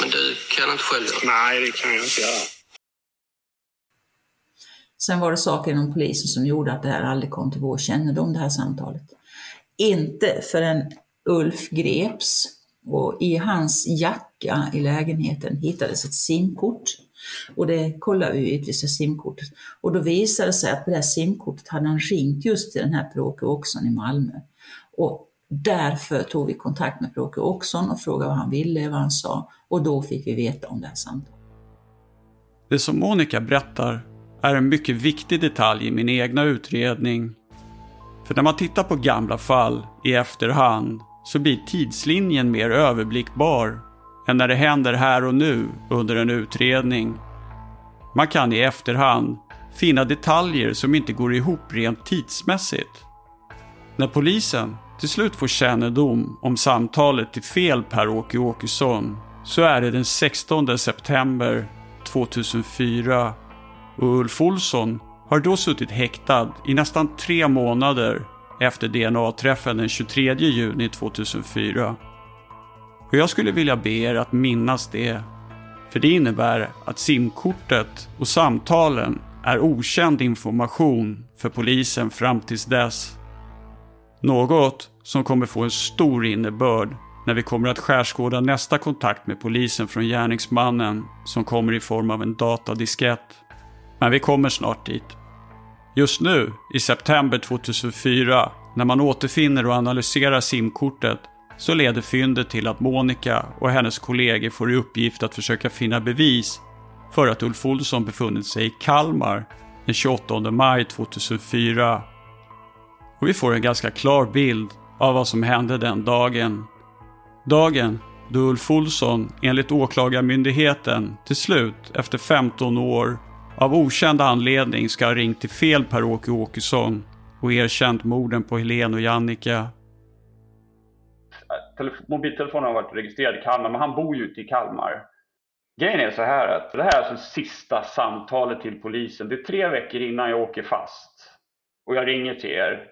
Men du kan inte själv göra Nej, det kan jag inte göra. Sen var det saker inom polisen som gjorde att det här aldrig kom till vår kännedom, det här samtalet. Inte förrän Ulf greps och i hans jacka i lägenheten hittades ett simkort. Och det kollade vi givetvis i simkortet. Och då visade det sig att på det här simkortet hade han ringt just till den här Per-Åke Åkesson i Malmö. Och därför tog vi kontakt med Per-Åke Åkesson och frågade vad han ville, vad han sa. Och då fick vi veta om det här samtalet. Det som Monica berättar är en mycket viktig detalj i min egna utredning. För när man tittar på gamla fall i efterhand så blir tidslinjen mer överblickbar än när det händer här och nu under en utredning. Man kan i efterhand finna detaljer som inte går ihop rent tidsmässigt. När polisen till slut får kännedom om samtalet till fel Per-Åke Åkesson så är det den 16 september 2004 och Ulf Olsson har då suttit häktad i nästan tre månader efter DNA-träffen den 23 juni 2004. Och jag skulle vilja be er att minnas det. För det innebär att simkortet och samtalen är okänd information för polisen fram tills dess. Något som kommer få en stor innebörd när vi kommer att skärskåda nästa kontakt med polisen från gärningsmannen som kommer i form av en datadiskett. Men vi kommer snart dit. Just nu, i september 2004, när man återfinner och analyserar simkortet så leder fyndet till att Monica och hennes kollegor får i uppgift att försöka finna bevis för att Ulf Olsson befunnit sig i Kalmar den 28 maj 2004. Och vi får en ganska klar bild av vad som hände den dagen. Dagen då Ulf Olsson enligt Åklagarmyndigheten till slut, efter 15 år, av okänd anledning ska ha ringt till fel Per-Åke Åkesson och erkänt morden på Helen och Jannica. Mobiltelefonen har varit registrerad i Kalmar, men han bor ju inte i Kalmar. Grejen är så här att det här är alltså sista samtalet till polisen. Det är tre veckor innan jag åker fast. Och jag ringer till er.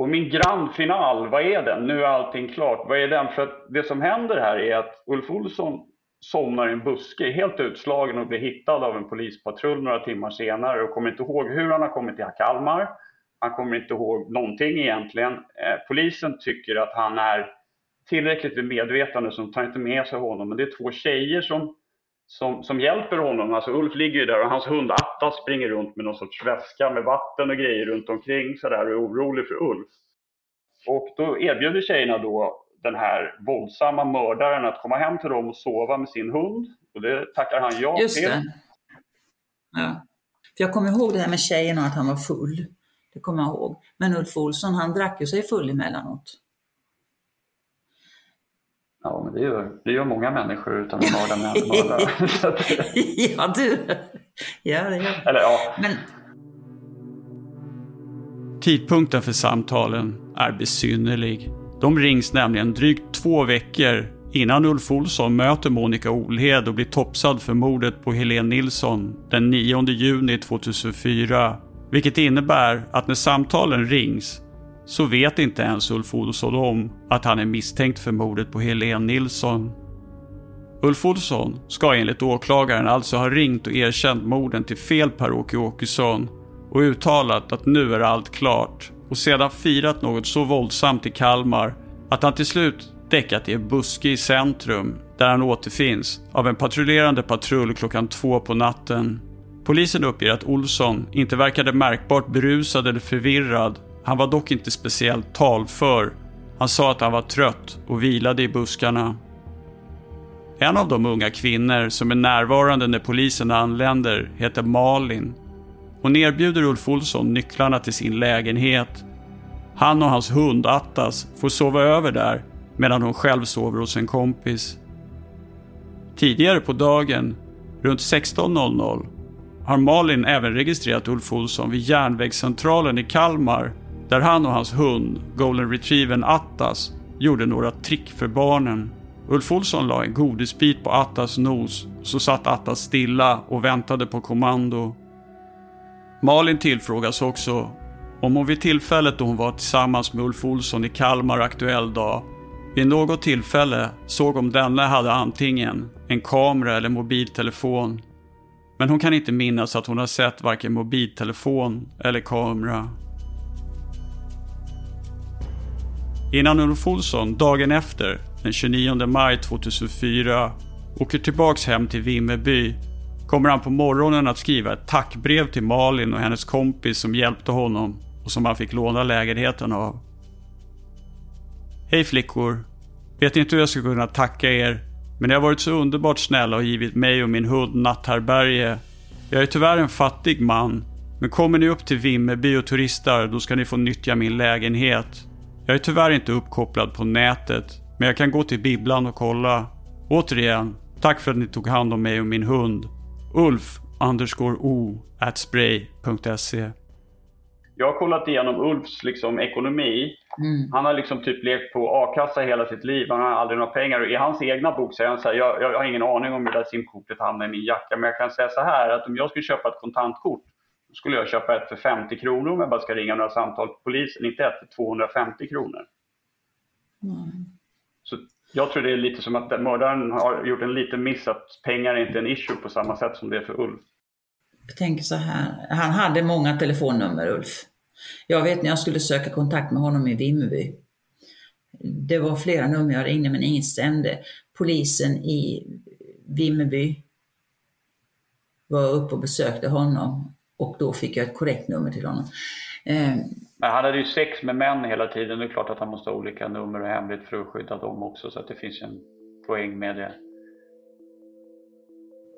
Och min grand final, vad är den? Nu är allting klart. Vad är den? För att det som händer här är att Ulf Olsson somnar i en buske, helt utslagen och blir hittad av en polispatrull några timmar senare och kommer inte ihåg hur han har kommit till Kalmar. Han kommer inte ihåg någonting egentligen. Eh, polisen tycker att han är tillräckligt vid medvetande så de tar inte med sig honom. Men det är två tjejer som, som, som hjälper honom. Alltså Ulf ligger ju där och hans hund Atta springer runt med någon sorts väska med vatten och grejer runt omkring sådär och är orolig för Ulf. Och då erbjuder tjejerna då den här våldsamma mördaren att komma hem till dem och sova med sin hund. Och det tackar han ja Just till. det. Ja. För jag kommer ihåg det här med tjejerna och att han var full. Det kommer jag ihåg. Men Ulf Olsson, han drack ju sig full emellanåt. Ja, men det gör, det gör många människor utan att mörda mördare. ja, du. Ja, det gör Eller ja. Men Tidpunkten för samtalen är besynnerlig. De rings nämligen drygt två veckor innan Ulf Olsson möter Monica Olhed och blir topsad för mordet på Helene Nilsson den 9 juni 2004. Vilket innebär att när samtalen rings så vet inte ens Ulf Olsson om att han är misstänkt för mordet på Helene Nilsson. Ulf Olsson ska enligt åklagaren alltså ha ringt och erkänt morden till fel Per-Åke Åkesson och uttalat att nu är allt klart och sedan firat något så våldsamt i Kalmar att han till slut däckat i en buske i centrum där han återfinns av en patrullerande patrull klockan två på natten. Polisen uppger att Olsson inte verkade märkbart berusad eller förvirrad. Han var dock inte speciellt talför. Han sa att han var trött och vilade i buskarna. En av de unga kvinnor som är närvarande när polisen anländer heter Malin. Hon erbjuder Ulf Olsson nycklarna till sin lägenhet. Han och hans hund Attas får sova över där medan hon själv sover hos en kompis. Tidigare på dagen, runt 16.00, har Malin även registrerat Ulf Olsson vid järnvägscentralen i Kalmar där han och hans hund, golden retrievern Attas, gjorde några trick för barnen. Ulf Olsson la en godisbit på Attas nos, så satt Attas stilla och väntade på kommando. Malin tillfrågas också om hon vid tillfället då hon var tillsammans med Ulf Olsson i Kalmar aktuell dag vid något tillfälle såg om denne hade antingen en kamera eller mobiltelefon. Men hon kan inte minnas att hon har sett varken mobiltelefon eller kamera. Innan Ulf Olsson dagen efter, den 29 maj 2004, åker tillbaks hem till Vimmerby kommer han på morgonen att skriva ett tackbrev till Malin och hennes kompis som hjälpte honom och som han fick låna lägenheten av. Hej flickor! Vet inte hur jag ska kunna tacka er, men ni har varit så underbart snälla och givit mig och min hund natthärbärge. Jag är tyvärr en fattig man, men kommer ni upp till Vimmerby och turistar, då ska ni få nyttja min lägenhet. Jag är tyvärr inte uppkopplad på nätet, men jag kan gå till bibblan och kolla. Återigen, tack för att ni tog hand om mig och min hund. Ulf underscore o at spray.se Jag har kollat igenom Ulfs liksom, ekonomi. Mm. Han har liksom typ levt på a-kassa hela sitt liv. Han har aldrig några pengar. Och I hans egna bok säger han så här, jag, jag har ingen aning om hur det där simkortet hamnar i min jacka. Men jag kan säga så här, att om jag skulle köpa ett kontantkort, skulle jag köpa ett för 50 kronor om jag bara ska ringa några samtal till polisen. Inte ett för 250 kronor. Mm. Så Jag tror det är lite som att mördaren har gjort en liten miss att pengar är inte en issue på samma sätt som det är för Ulf. Jag tänker så här, han hade många telefonnummer Ulf. Jag vet när jag skulle söka kontakt med honom i Vimmerby. Det var flera nummer jag ringde men inget stämde. Polisen i Vimmerby var uppe och besökte honom och då fick jag ett korrekt nummer till honom. Eh, men han hade ju sex med män hela tiden. Det är klart att han måste ha olika nummer och hemligt för att skydda dem också. Så att det finns en poäng med det.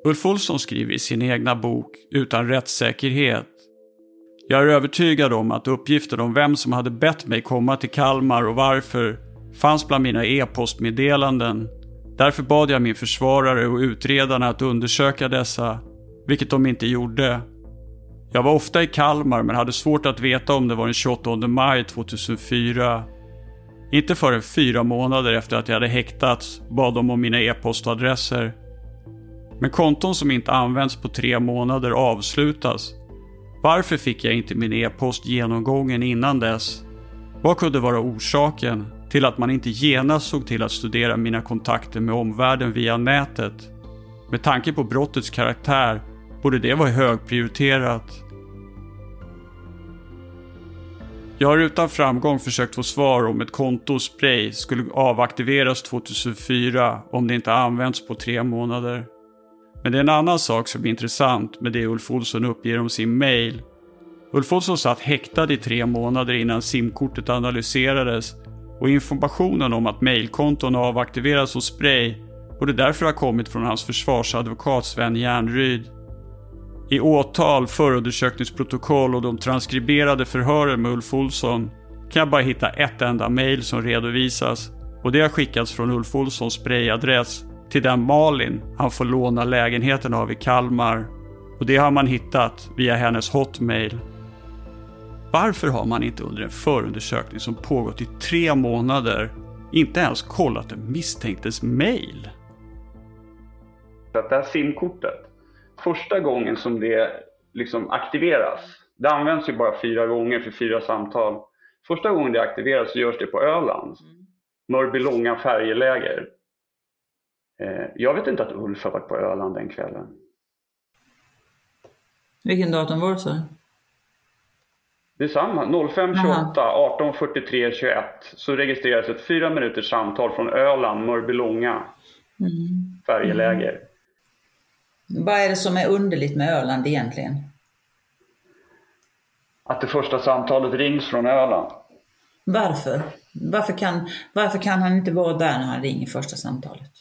Ulf Olsson skriver i sin egna bok Utan rättssäkerhet. Jag är övertygad om att uppgifter om vem som hade bett mig komma till Kalmar och varför fanns bland mina e-postmeddelanden. Därför bad jag min försvarare och utredarna att undersöka dessa, vilket de inte gjorde. Jag var ofta i Kalmar men hade svårt att veta om det var den 28 maj 2004. Inte förrän fyra månader efter att jag hade häktats bad de om mina e-postadresser. Men konton som inte används på tre månader avslutas. Varför fick jag inte min e-post genomgången innan dess? Vad kunde vara orsaken till att man inte genast såg till att studera mina kontakter med omvärlden via nätet? Med tanke på brottets karaktär borde det vara högprioriterat. Jag har utan framgång försökt få svar om ett konto och spray skulle avaktiveras 2004 om det inte använts på tre månader. Men det är en annan sak som är intressant med det Ulf Olsson uppger om sin mail. Ulf Olsson satt häktad i tre månader innan simkortet analyserades och informationen om att mailkonton avaktiveras hos Spray borde därför ha kommit från hans försvarsadvokat Sven Järnryd. I åtal, förundersökningsprotokoll och de transkriberade förhören med Ulf Olsson kan jag bara hitta ett enda mail som redovisas och det har skickats från Ulf Olssons sprayadress till den Malin han får låna lägenheten av i Kalmar. Och det har man hittat via hennes hotmail. Varför har man inte under en förundersökning som pågått i tre månader inte ens kollat den misstänktes mail? Det här simkortet första gången som det liksom aktiveras, det används ju bara fyra gånger för fyra samtal. Första gången det aktiveras så görs det på Öland, Mörbylånga färjeläger. Eh, jag vet inte att Ulf har varit på Öland den kvällen. Vilken datum var det så? Det är samma, 05.28, 18.43, 21 så registreras ett fyra minuters samtal från Öland, Mörbylånga mm. färjeläger. Vad är det som är underligt med Öland egentligen? Att det första samtalet rings från Öland. Varför? Varför kan, varför kan han inte vara där när han ringer första samtalet?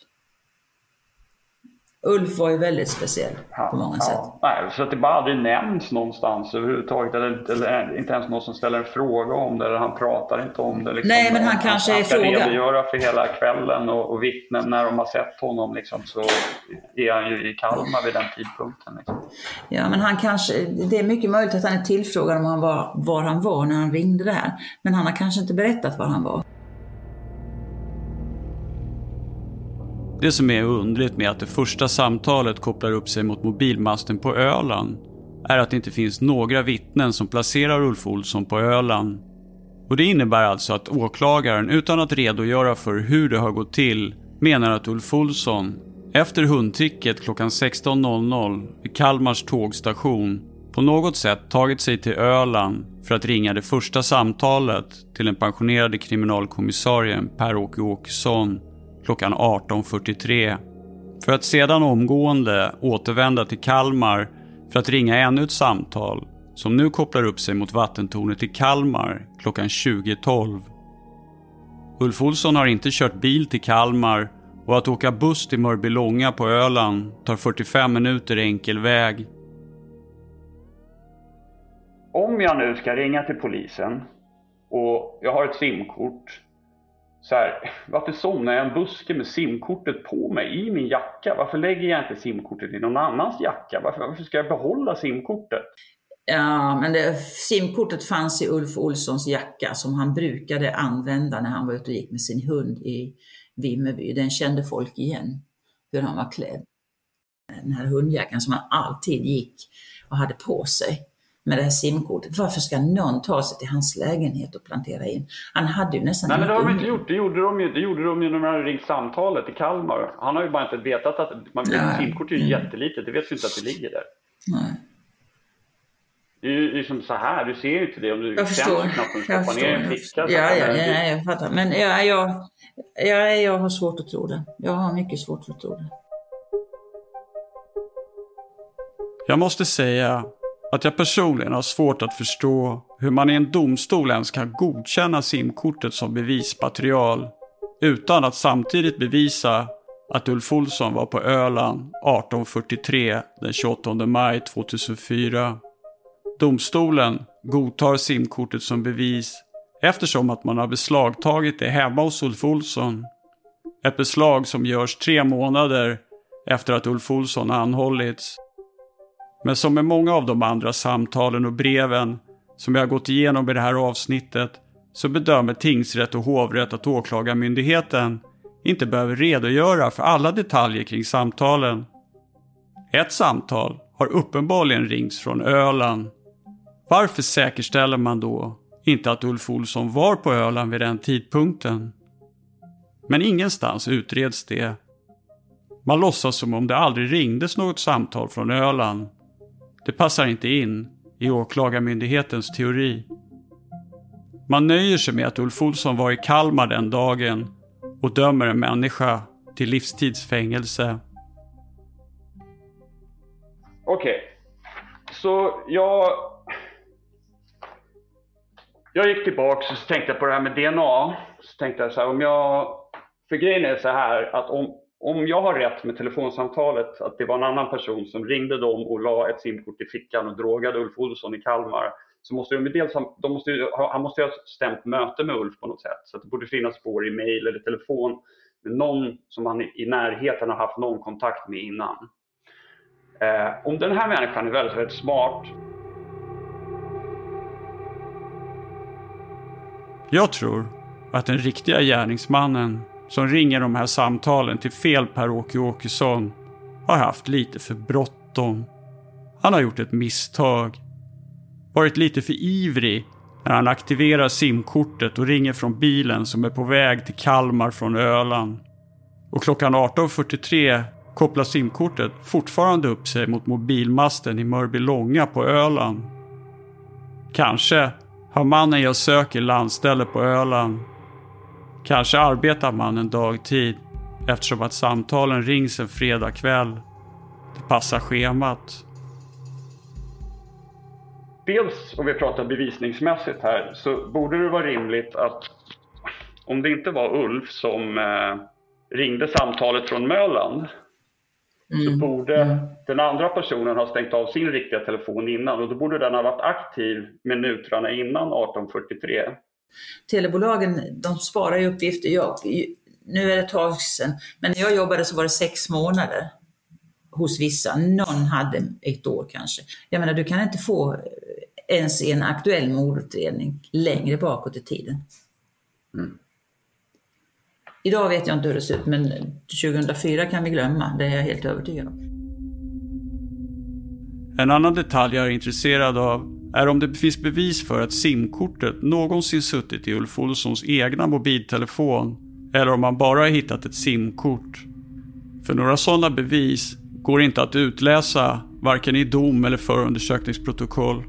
Ulf var ju väldigt speciell på många ja, sätt. Nej, så att det bara aldrig nämns någonstans överhuvudtaget. Eller, eller inte ens någon som ställer en fråga om det. Eller han pratar inte om det. Liksom. Nej, men han kanske han, är fråga. Han ska redogöra för hela kvällen och, och vittnen när de har sett honom liksom, så är han ju i Kalmar vid den tidpunkten. Liksom. Ja, men han kanske, det är mycket möjligt att han är tillfrågad om han var, var han var när han ringde det här. Men han har kanske inte berättat var han var. Det som är undligt med att det första samtalet kopplar upp sig mot mobilmasten på Öland är att det inte finns några vittnen som placerar Ulf Olsson på Öland. Och det innebär alltså att åklagaren, utan att redogöra för hur det har gått till, menar att Ulf Olsson, efter hundtricket klockan 16.00 vid Kalmars tågstation, på något sätt tagit sig till Öland för att ringa det första samtalet till den pensionerade kriminalkommissarien Per-Åke Åkesson klockan 18.43 för att sedan omgående återvända till Kalmar för att ringa ännu ett samtal som nu kopplar upp sig mot vattentornet i Kalmar klockan 20.12. Ulf Olsson har inte kört bil till Kalmar och att åka buss till Mörbylånga på Öland tar 45 minuter enkel väg. Om jag nu ska ringa till polisen och jag har ett simkort så här, varför somnar jag i en buske med simkortet på mig i min jacka? Varför lägger jag inte simkortet i någon annans jacka? Varför, varför ska jag behålla simkortet? Ja, men det, simkortet fanns i Ulf Olssons jacka som han brukade använda när han var ute och gick med sin hund i Vimmerby. Den kände folk igen, hur han var klädd. Den här hundjackan som han alltid gick och hade på sig med det här simkortet. Varför ska någon ta sig till hans lägenhet och plantera in? Han hade ju nästan Nej, men det har de inte gjort. Det gjorde de ju, det gjorde de ju när de hade ringt samtalet i Kalmar. Han har ju bara inte vetat att man, simkort är ju jättelitet. Det vet ju inte att det ligger där. Nej. Det är ju liksom så här, du ser ju inte det om du Jag förstår. känner knappt och Jag stoppar ner en förstår. ficka. Ja, ja, ja, ja, jag fattar. Men ja, jag, ja, jag har svårt att tro det. Jag har mycket svårt att tro det. Jag måste säga att jag personligen har svårt att förstå hur man i en domstol ens kan godkänna simkortet som bevismaterial utan att samtidigt bevisa att Ulf Olsson var på Öland 1843 den 28 maj 2004. Domstolen godtar simkortet som bevis eftersom att man har beslagtagit det hemma hos Ulf Olsson. Ett beslag som görs tre månader efter att Ulf Olsson anhållits. Men som med många av de andra samtalen och breven som jag har gått igenom i det här avsnittet så bedömer tingsrätt och hovrätt att åklagarmyndigheten inte behöver redogöra för alla detaljer kring samtalen. Ett samtal har uppenbarligen ringts från Öland. Varför säkerställer man då inte att Ulf Olsson var på Öland vid den tidpunkten? Men ingenstans utreds det. Man låtsas som om det aldrig ringdes något samtal från Öland. Det passar inte in i åklagarmyndighetens teori. Man nöjer sig med att Ulf Olsson var i Kalmar den dagen och dömer en människa till livstidsfängelse. Okej. Så jag... Jag gick tillbaka och så tänkte jag på det här med DNA. Så tänkte jag så här, om jag... För grejen är så här att om, om jag har rätt med telefonsamtalet, att det var en annan person som ringde dem och la ett simkort i fickan och drogade Ulf Olsson i Kalmar, så måste de, ju dels, ha- de måste ju, han måste ju ha stämt möte med Ulf på något sätt. Så att det borde finnas spår i mail eller telefon med någon som han i, i närheten har haft någon kontakt med innan. Eh, om den här människan är väldigt, väldigt smart Jag tror att den riktiga gärningsmannen som ringer de här samtalen till fel Per-Åke Åkesson har haft lite för bråttom. Han har gjort ett misstag. Varit lite för ivrig när han aktiverar simkortet och ringer från bilen som är på väg till Kalmar från Öland. Och klockan 18.43 kopplar simkortet fortfarande upp sig mot mobilmasten i Mörbylånga på Öland. Kanske har mannen jag söker landställe på Öland. Kanske arbetar mannen dagtid eftersom att samtalen rings en fredagkväll. Det passar schemat. dels om vi pratar bevisningsmässigt här så borde det vara rimligt att om det inte var Ulf som eh, ringde samtalet från Möland så borde den andra personen ha stängt av sin riktiga telefon innan och då borde den ha varit aktiv minuterna innan 1843. Telebolagen de sparar ju uppgifter. Jag, nu är det ett tag sedan, men när jag jobbade så var det sex månader hos vissa. Någon hade ett år kanske. Jag menar, du kan inte få ens en aktuell mordutredning längre bakåt i tiden. Idag vet jag inte hur det ser ut, men 2004 kan vi glömma. Det är jag helt övertygad om. En annan detalj jag är intresserad av är om det finns bevis för att simkortet någonsin suttit i Ulf Olssons egna mobiltelefon eller om man bara har hittat ett simkort. För några sådana bevis går inte att utläsa varken i dom eller förundersökningsprotokoll.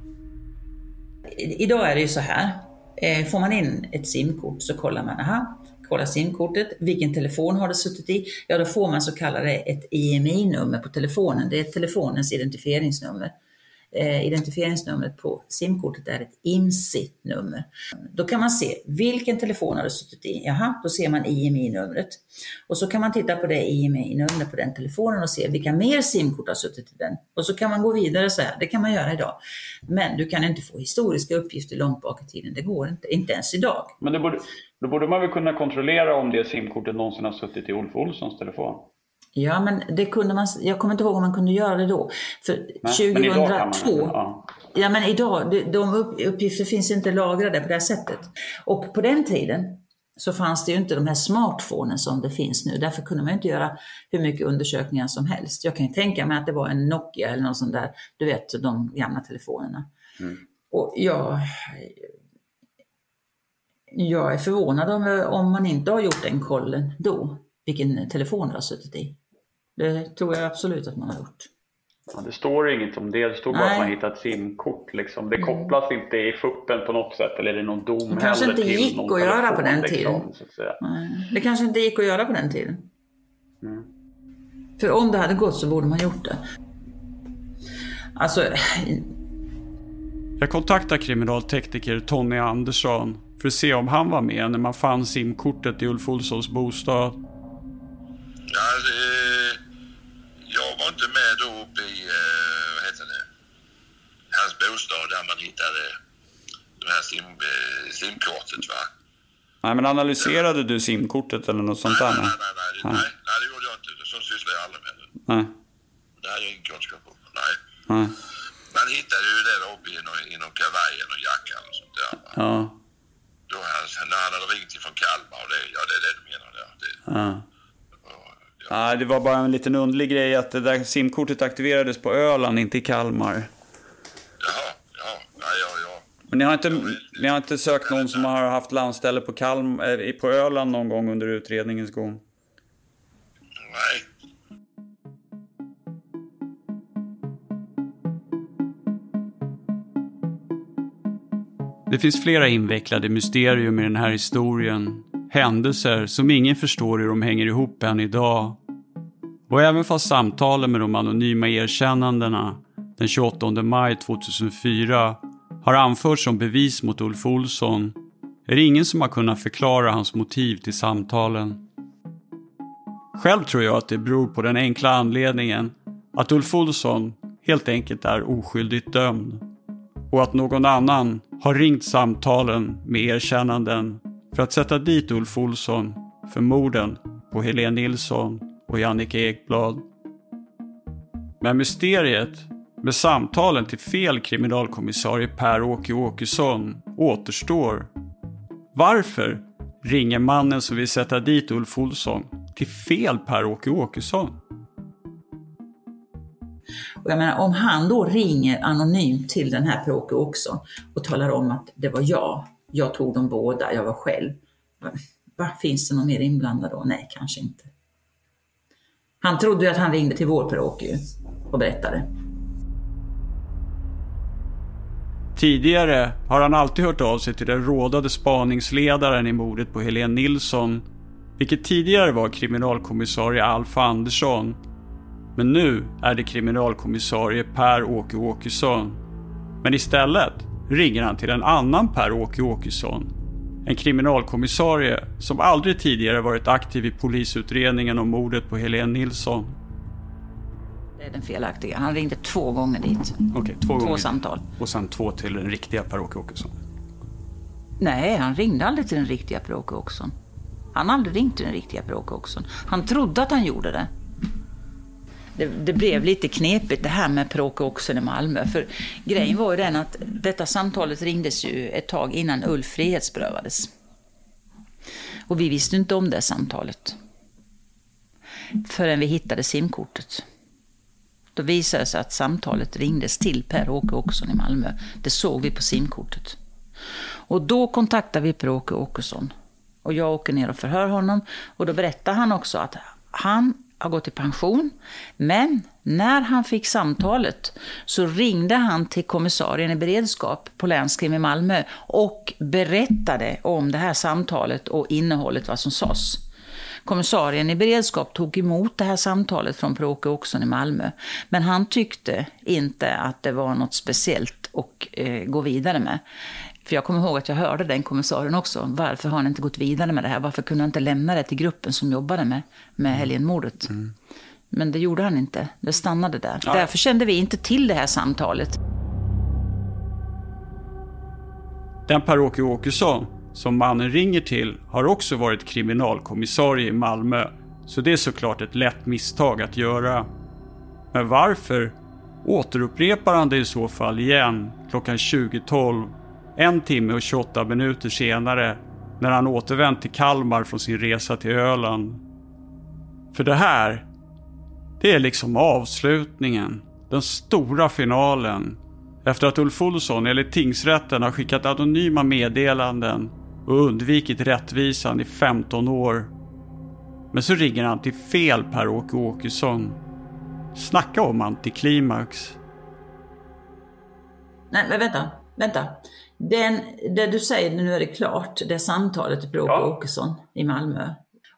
Idag är det ju så här. Eh, får man in ett simkort så kollar man, aha, kollar simkortet, vilken telefon har det suttit i? Ja, då får man så kallade ett IMI-nummer på telefonen. Det är telefonens identifieringsnummer. Eh, identifieringsnumret på simkortet är ett IMSI-nummer. Då kan man se vilken telefon har det suttit i. Jaha, då ser man IMI-numret. Och så kan man titta på det IMI-numret på den telefonen och se vilka mer simkort har suttit i den. Och så kan man gå vidare så här. Det kan man göra idag. Men du kan inte få historiska uppgifter långt bak i tiden. Det går inte. Inte ens idag. Men det borde, då borde man väl kunna kontrollera om det simkortet någonsin har suttit i Ulf Olssons telefon? Ja, men det kunde man, jag kommer inte ihåg om man kunde göra det då. För Nej, men idag kan man 2002, ja. ja men idag, de, de upp- uppgifter finns inte lagrade på det här sättet. Och på den tiden så fanns det ju inte de här smartphonen som det finns nu. Därför kunde man inte göra hur mycket undersökningar som helst. Jag kan ju tänka mig att det var en Nokia eller något sånt där, du vet de gamla telefonerna. Mm. Och jag, jag är förvånad om, om man inte har gjort den kollen då, vilken telefon det har suttit i. Det tror jag absolut att man har gjort. Ja, det står inget om det. Det står bara att man hittat simkort. Liksom. Det mm. kopplas mm. inte i fuppen på något sätt eller är det någon dom Det kanske inte gick att göra på den tiden. Det kanske inte gick att göra på den tiden. Mm. För om det hade gått så borde man gjort det. Alltså... Jag kontaktar kriminaltekniker Tony Andersson för att se om han var med när man fann simkortet i Ulf Olssons bostad. Ja, det, jag var inte med då uppe i, eh, vad heter det, hans bostad där man hittade det här sim, eh, simkortet va. Nej men analyserade ja. du simkortet eller något sånt nej, där? Nej, nej, nej, nej, nej, nej, det gjorde jag inte. Sånt sysslar jag aldrig med. Nej. Det hade jag ingen kunskap om. Nej. nej. Man hittade ju det där uppe i någon, i någon kavaj eller jacka eller sånt där. Va? Ja. Då han, när han hade ringt ifrån Kalmar och det, ja det är det du menar där. Det, ja. Nej, det var bara en liten underlig grej att det där simkortet aktiverades på Öland, inte i Kalmar. Jaha, ja, ja, ja, ja. Men ni har inte, ni har inte sökt någon som har haft landställe på, Kalm, äh, på Öland någon gång under utredningens gång? Nej. Det finns flera invecklade mysterium i den här historien. Händelser som ingen förstår hur de hänger ihop än idag. Och även fast samtalen med de anonyma erkännandena den 28 maj 2004 har anförts som bevis mot Ulf Olsson är det ingen som har kunnat förklara hans motiv till samtalen. Själv tror jag att det beror på den enkla anledningen att Ulf Olsson helt enkelt är oskyldigt dömd och att någon annan har ringt samtalen med erkännanden för att sätta dit Ulf Olsson för morden på Helene Nilsson och Jannike Ekblad. Men mysteriet med samtalen till fel kriminalkommissarie Per-Åke Åkesson återstår. Varför ringer mannen som vill sätta dit Ulf Olsson till fel Per-Åke Åkesson? Och jag menar, om han då ringer anonymt till den här Per-Åke Åkesson och talar om att det var jag, jag tog dem båda, jag var själv. Va, finns det någon mer inblandad då? Nej, kanske inte. Han trodde ju att han ringde till vår Per-Åke och berättade. Tidigare har han alltid hört av sig till den rådade spaningsledaren i mordet på Helene Nilsson, vilket tidigare var kriminalkommissarie Alf Andersson. Men nu är det kriminalkommissarie Per-Åke Åkesson. Men istället ringer han till en annan Per-Åke Åkesson. En kriminalkommissarie som aldrig tidigare varit aktiv i polisutredningen om mordet på Helene Nilsson. Det är den felaktiga. Han ringde två gånger dit. Okej, två, två gånger. samtal. Och sen två till den riktiga Per-Åke Åkesson? Nej, han ringde aldrig till den riktiga Per-Åke Åkesson. Han har aldrig ringt till den riktiga Per-Åke Åkesson. Han trodde att han gjorde det det, det, blev lite knepigt det här med Per-Åke Oxen i Malmö. För grejen var ju den att detta samtalet ringdes ju ett tag innan Ulf frihetsberövades. Och vi visste inte om det samtalet. Förrän vi hittade simkortet. Då visade det sig att samtalet ringdes till Per-Åke Åkesson i Malmö. Det såg vi på simkortet. Och då kontaktade vi Per-Åke Åkesson. Och jag åker ner och förhör honom. Och då berättar han också att han har gått i pension. Men när han fick samtalet så ringde han till kommissarien i beredskap på länskrim i Malmö och berättade om det här samtalet och innehållet, vad som sades. Kommissarien i beredskap tog emot det här samtalet från Per-Åke Åkesson i Malmö. Men han tyckte inte att det var något speciellt att eh, gå vidare med. För jag kommer ihåg att jag hörde den kommissarien också. Varför har han inte gått vidare med det här? Varför kunde han inte lämna det till gruppen som jobbade med, med mm. helgenmordet? Mm. Men det gjorde han inte. Det stannade där. Ja. Därför kände vi inte till det här samtalet. Den Per-Åke Åkesson som mannen ringer till har också varit kriminalkommissarie i Malmö. Så det är såklart ett lätt misstag att göra. Men varför återupprepar han det i så fall igen klockan 20.12 en timme och 28 minuter senare när han återvänt till Kalmar från sin resa till Öland. För det här, det är liksom avslutningen. Den stora finalen. efter att Ulf Olsson enligt tingsrätten har skickat anonyma meddelanden och undvikit rättvisan i 15 år. Men så ringer han till fel Per-Åke Åkesson. Snacka om antiklimax. Nej, men vänta, vänta. Den, det du säger, nu är det klart, det samtalet Per-Åke Ja. Åkesson i Malmö.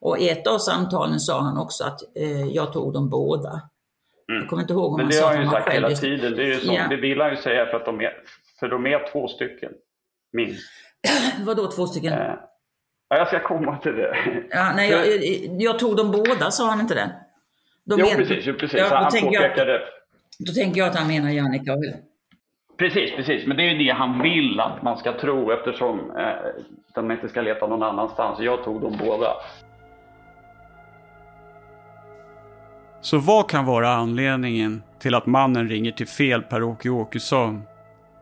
Och i ett av samtalen sa han också att eh, jag tog dem båda. Jag kommer inte ihåg om Mm. Men han det sa har att han ju han var sagt själv. hela tiden. Det, är ju så, Ja. det vill han ju säga för att de är, för de är två stycken. Minst. Vadå två stycken? Eh, ja, jag ska komma till det. Ja, nej, jag, jag, jag tog dem båda, sa han inte det? De jo, men- precis. Jo, precis. Ja, då han tänker jag- påpekade... Då tänker jag att han menar Jannica och Precis, precis. Men det är ju det han vill att man ska tro eftersom eh, de inte ska leta någon annanstans. Jag tog dem båda. Så vad kan vara anledningen till att mannen ringer till fel Per-Åke Åkesson?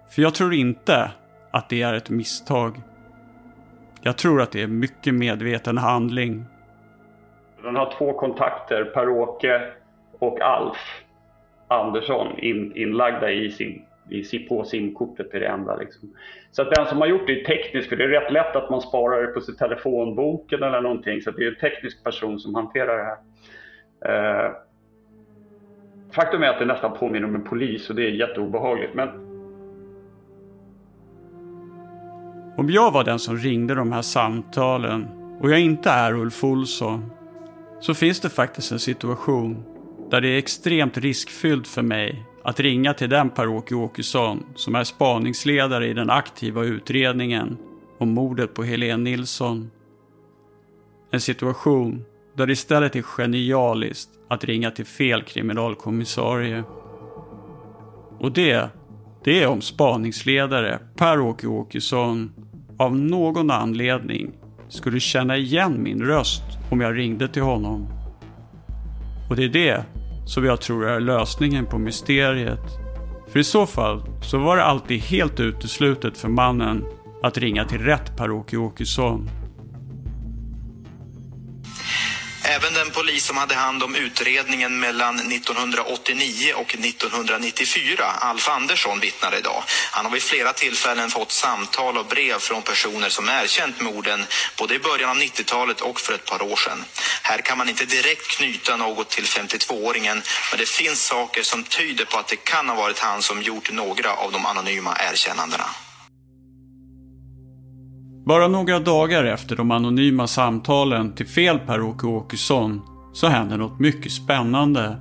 För jag tror inte att det är ett misstag. Jag tror att det är mycket medveten handling. Den har två kontakter, Per-Åke och Alf Andersson, in, inlagda i sin, på simkortet är det enda. Liksom. Så att den som har gjort det är teknisk, för det är rätt lätt att man sparar det på sin telefonboken eller någonting. Så att det är en teknisk person som hanterar det här. Eh, faktum är att det nästan påminner om en polis och det är jätteobehagligt. Men Om jag var den som ringde de här samtalen och jag inte är Ulf Olsson så finns det faktiskt en situation där det är extremt riskfyllt för mig att ringa till den Per-Åke Åkesson som är spaningsledare i den aktiva utredningen om mordet på Helene Nilsson. En situation där det istället är genialiskt att ringa till fel kriminalkommissarie. Och det, det är om spaningsledare Per-Åke Åkesson av någon anledning skulle känna igen min röst om jag ringde till honom. Och det är det som jag tror är lösningen på mysteriet. För i så fall så var det alltid helt uteslutet för mannen att ringa till rätt Per-Åke Åkesson. Även den polis som hade hand om utredningen mellan 1989 och 1994, Alf Andersson, vittnar idag. Han har vid flera tillfällen fått samtal och brev från personer som erkänt morden både i början av 90-talet och för ett par år sedan. Här kan man inte direkt knyta något till 52-åringen, men det finns saker som tyder på att det kan ha varit han som gjort några av de anonyma erkännandena. Bara några dagar efter de anonyma samtalen till fel Per-Åke Åkesson så händer något mycket spännande.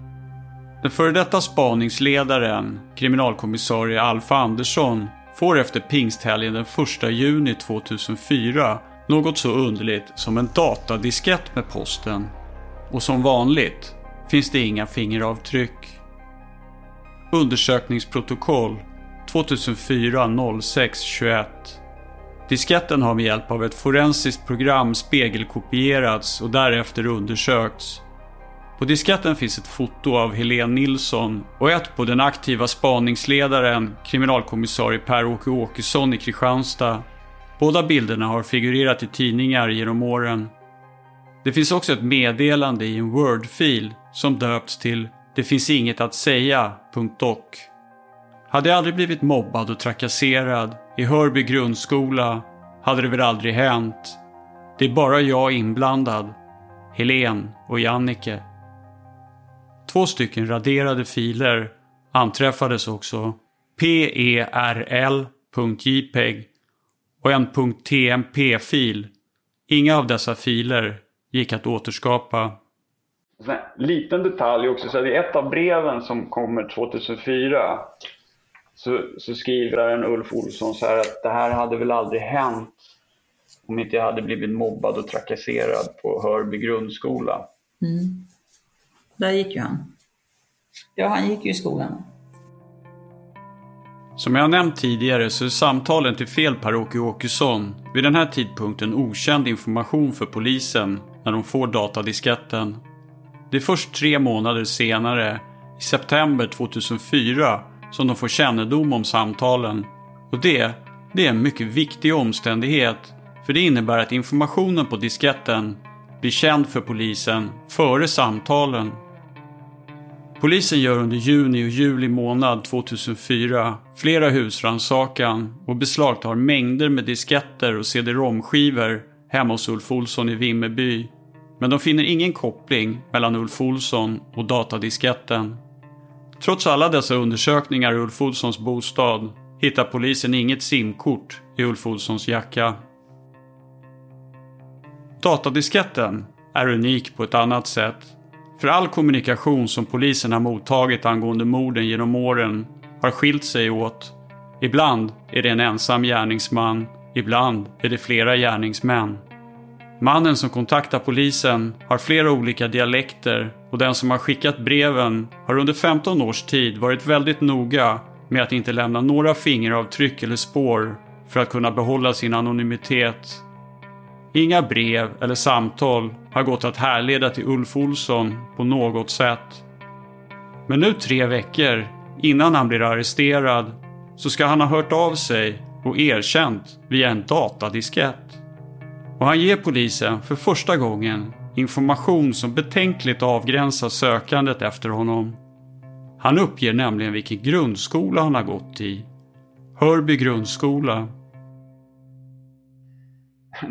Den före detta spaningsledaren, kriminalkommissarie Alf Andersson, får efter pingsthelgen den 1 juni 2004 något så underligt som en datadiskett med posten. Och som vanligt finns det inga fingeravtryck. Undersökningsprotokoll 2004 06 21 Disketten har med hjälp av ett forensiskt program spegelkopierats och därefter undersökts. På disketten finns ett foto av Helene Nilsson och ett på den aktiva spaningsledaren, kriminalkommissarie Per-Åke Åkesson i Kristianstad. Båda bilderna har figurerat i tidningar genom åren. Det finns också ett meddelande i en Word-fil som döpts till “Det finns inget att säga.doc”. Hade jag aldrig blivit mobbad och trakasserad i Hörby grundskola hade det väl aldrig hänt. Det är bara jag inblandad. Helen och Jannike. Två stycken raderade filer anträffades också. perl.jpeg och en .tmp-fil. Inga av dessa filer gick att återskapa. En liten detalj också, så det är ett av breven som kommer 2004 så, så skriver en Ulf Olsson så här att det här hade väl aldrig hänt om inte jag hade blivit mobbad och trakasserad på Hörby grundskola. Mm. Där gick ju han. Ja, han gick ju i skolan. Som jag nämnt tidigare så är samtalen till fel Per-Åke Åkesson vid den här tidpunkten okänd information för polisen när de får datadisketten. Det är först tre månader senare, i september 2004, som de får kännedom om samtalen. Och det, det är en mycket viktig omständighet, för det innebär att informationen på disketten blir känd för polisen före samtalen. Polisen gör under juni och juli månad 2004 flera husrannsakan och beslagtar mängder med disketter och cd-romskivor hemma hos Ulf Olsson i Vimmerby. Men de finner ingen koppling mellan Ulf Olsson och datadisketten. Trots alla dessa undersökningar i Ulf Olssons bostad hittar polisen inget simkort i Ulf Olssons jacka. Datadisketten är unik på ett annat sätt. För all kommunikation som polisen har mottagit angående morden genom åren har skilt sig åt. Ibland är det en ensam gärningsman, ibland är det flera gärningsmän. Mannen som kontaktar polisen har flera olika dialekter och den som har skickat breven har under 15 års tid varit väldigt noga med att inte lämna några fingeravtryck eller spår för att kunna behålla sin anonymitet. Inga brev eller samtal har gått att härleda till Ulf Olsson på något sätt. Men nu tre veckor innan han blir arresterad så ska han ha hört av sig och erkänt via en datadiskett. Och han ger polisen för första gången information som betänkligt avgränsar sökandet efter honom. Han uppger nämligen vilken grundskola han har gått i. Hörby grundskola.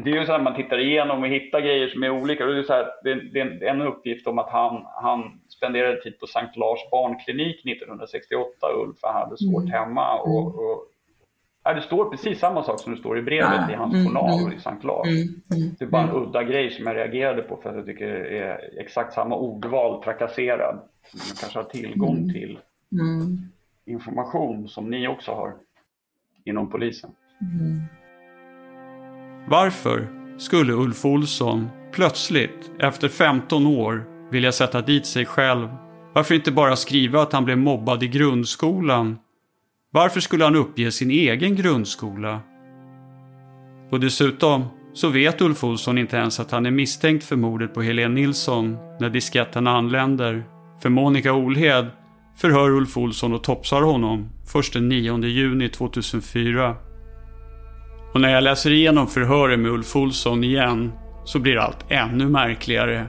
Det är ju så att man tittar igenom och hittar grejer som är olika. Det är, så här, det är en uppgift om att han, han spenderade tid på Sankt Lars barnklinik 1968, Ulf, han hade svårt mm. hemma. Och, och, ja, det står precis samma sak som det står i brevet ja. i hans mm, journal mm. i Sankt Lars. Mm. Mm. Det är bara en udda grej som jag reagerade på för att jag tycker det är exakt samma ordval, trakasserad. Man kanske har tillgång till information som ni också har inom polisen. Varför skulle Ulf Olsson plötsligt, efter 15 år, vilja sätta dit sig själv? Varför inte bara skriva att han blev mobbad i grundskolan? Varför skulle han uppge sin egen grundskola? Och dessutom så vet Ulf Olsson inte ens att han är misstänkt för mordet på Helene Nilsson när disketten anländer. För Monica Olhed förhör Ulf Olsson och topsar honom först den 9 juni 2004. Och när jag läser igenom förhöret med Ulf Olsson igen så blir allt ännu märkligare.